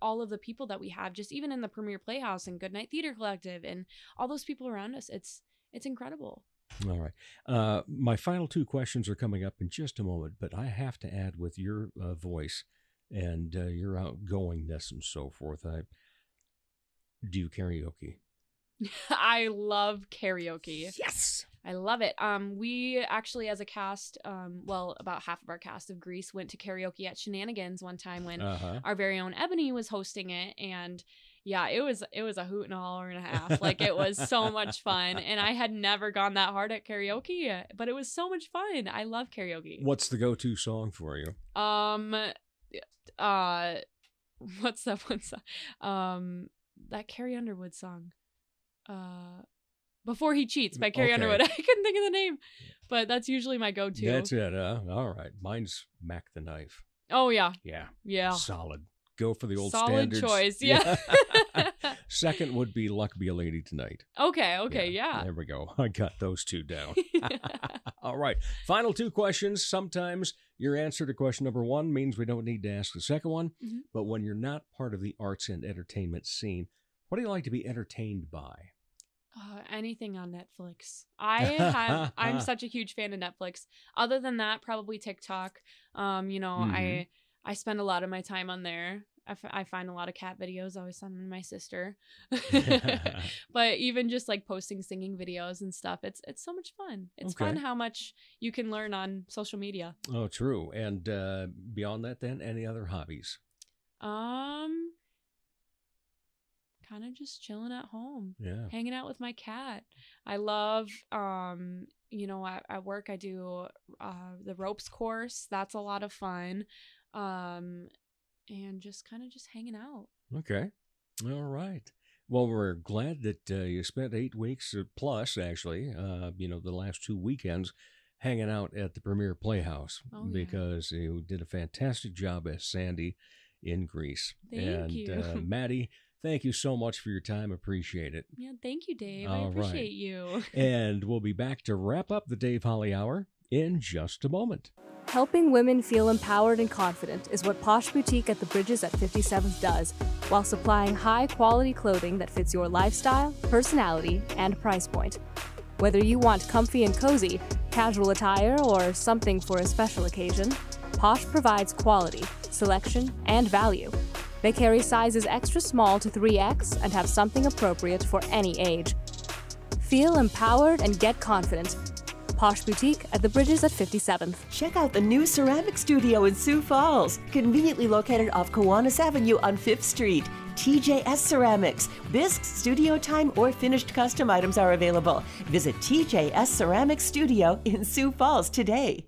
S9: all of the people that we have just even in the premiere playhouse and goodnight theater collective and all those people around us it's it's incredible
S2: All right. Uh, my final two questions are coming up in just a moment, but I have to add with your uh, voice and uh, your outgoingness and so forth. I do karaoke.
S9: i love karaoke
S2: Yes.
S9: i love it um we actually as a cast um well about half of our cast of grease went to karaoke at shenanigans one time when
S2: Uh huh.
S9: our very own ebony was hosting it and yeah it was it was a hoot and a holler and a half like it was so much fun and i had never gone that hard at karaoke but it was so much fun i love karaoke
S2: What's the go-to song for you?
S9: Um, uh, what's that one song? Um, that Carrie Underwood song. Uh, Before He Cheats by Carrie
S2: Okay.
S9: Underwood. I couldn't think of the name, but that's usually my go-to.
S2: That's it. Uh, all right. Mine's Mack the Knife.
S9: Oh yeah,
S2: Yeah.
S9: yeah.
S2: Solid. go for the old
S9: Solid
S2: standards.
S9: choice, yeah.
S2: Second would be Luck Be a Lady Tonight.
S9: okay, okay, yeah.
S2: There we go. I got those two down. All right. Final two questions. Sometimes your answer to question number one means we don't need to ask the second one.
S9: Mhm.
S2: But when you're not part of the arts and entertainment scene, what do you like to be entertained by?
S9: Uh, anything on Netflix. I have. I'm such a huge fan of Netflix. Other than that, probably TikTok. Um, you know,
S2: Mhm.
S9: I I spend a lot of my time on there. I, f- I find a lot of cat videos. I always send them to my sister. but even just like posting singing videos and stuff, it's it's so much fun. It's fun how much you can learn on social media.
S2: Oh, true. And uh, beyond that, then, any other hobbies?
S9: Um, kind of just chilling at home.
S2: Yeah.
S9: hanging out with my cat. I love, um, you know, at, at work I do uh, the ropes course. That's a lot of fun, um, and just kind of just hanging out.
S2: Okay. All right. Well, we're glad that uh, you spent eight weeks uh, plus, actually, uh, you know, the last two weekends hanging out at the Premiere Playhouse
S9: Oh, yeah.
S2: because you did a fantastic job as Sandy in Grease.
S9: Thank
S2: and
S9: you.
S2: Uh, Madi, thank you so much for your time. Appreciate it.
S9: Yeah, thank you, Dave. I
S2: All right.
S9: appreciate you.
S2: and we'll be back to wrap up the Dave Holly Hour in just a moment.
S6: Helping women feel empowered and confident is what Posh Boutique at the Bridges at 57th does, while supplying high quality clothing that fits your lifestyle, personality, and price point. Whether you want comfy and cozy, casual attire, or something for a special occasion, Posh provides quality, selection, and value. They carry sizes extra small to 3X and have something appropriate for any age. Feel empowered and get confident. Posh Boutique at the Bridges at 57th.
S10: Check out the new ceramic studio in Sioux Falls, conveniently located off Kiwanis Avenue on 5th Street. TJS Ceramics. Bisque, studio time, or finished custom items are available. Visit TJS Ceramics Studio in Sioux Falls today.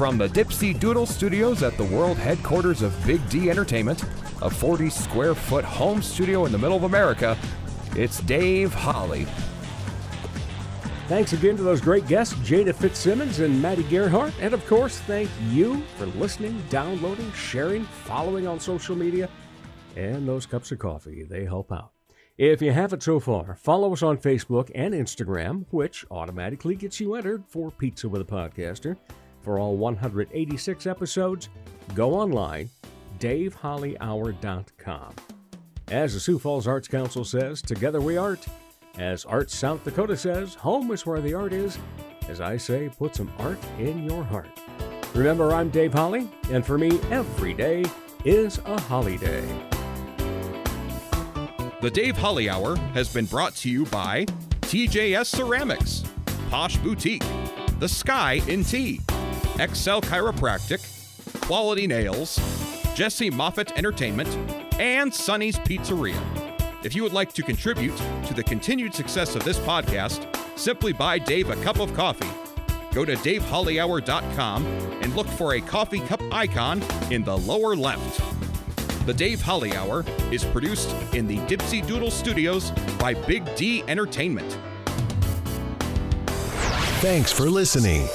S1: From the Dipsy Doodle Studios at the world headquarters of Big D Entertainment, a 40 square foot home studio in the middle of America, it's Dave Holly.
S2: Thanks again to those great guests, Jayna Fitzsimmons and Madi Gerhart. And of course, thank you for listening, downloading, sharing, following on social media, and those cups of coffee. They help out. If you haven't so far, follow us on Facebook and Instagram, which automatically gets you entered for Pizza with a Podcaster. For all 186 episodes, go online, davehollyhour.com. As the Sioux Falls Arts Council says, together we art. As Arts South Dakota says, home is where the art is. As I say, put some art in your heart. Remember, I'm Dave Holly, and for me, every day is a holiday.
S1: The Dave Holly Hour has been brought to you by TJS Ceramics, Posh Boutique, The Sky in Tea, Excel Chiropractic, Quality Nails, Jesse Moffitt Entertainment, and Sonny's Pizzeria. If you would like to contribute to the continued success of this podcast, simply buy Dave a cup of coffee. Go to davehollyhour.com and look for a coffee cup icon in the lower left. The Dave Holly Hour is produced in the Dipsy Doodle Studios by Big D Entertainment.
S11: Thanks for listening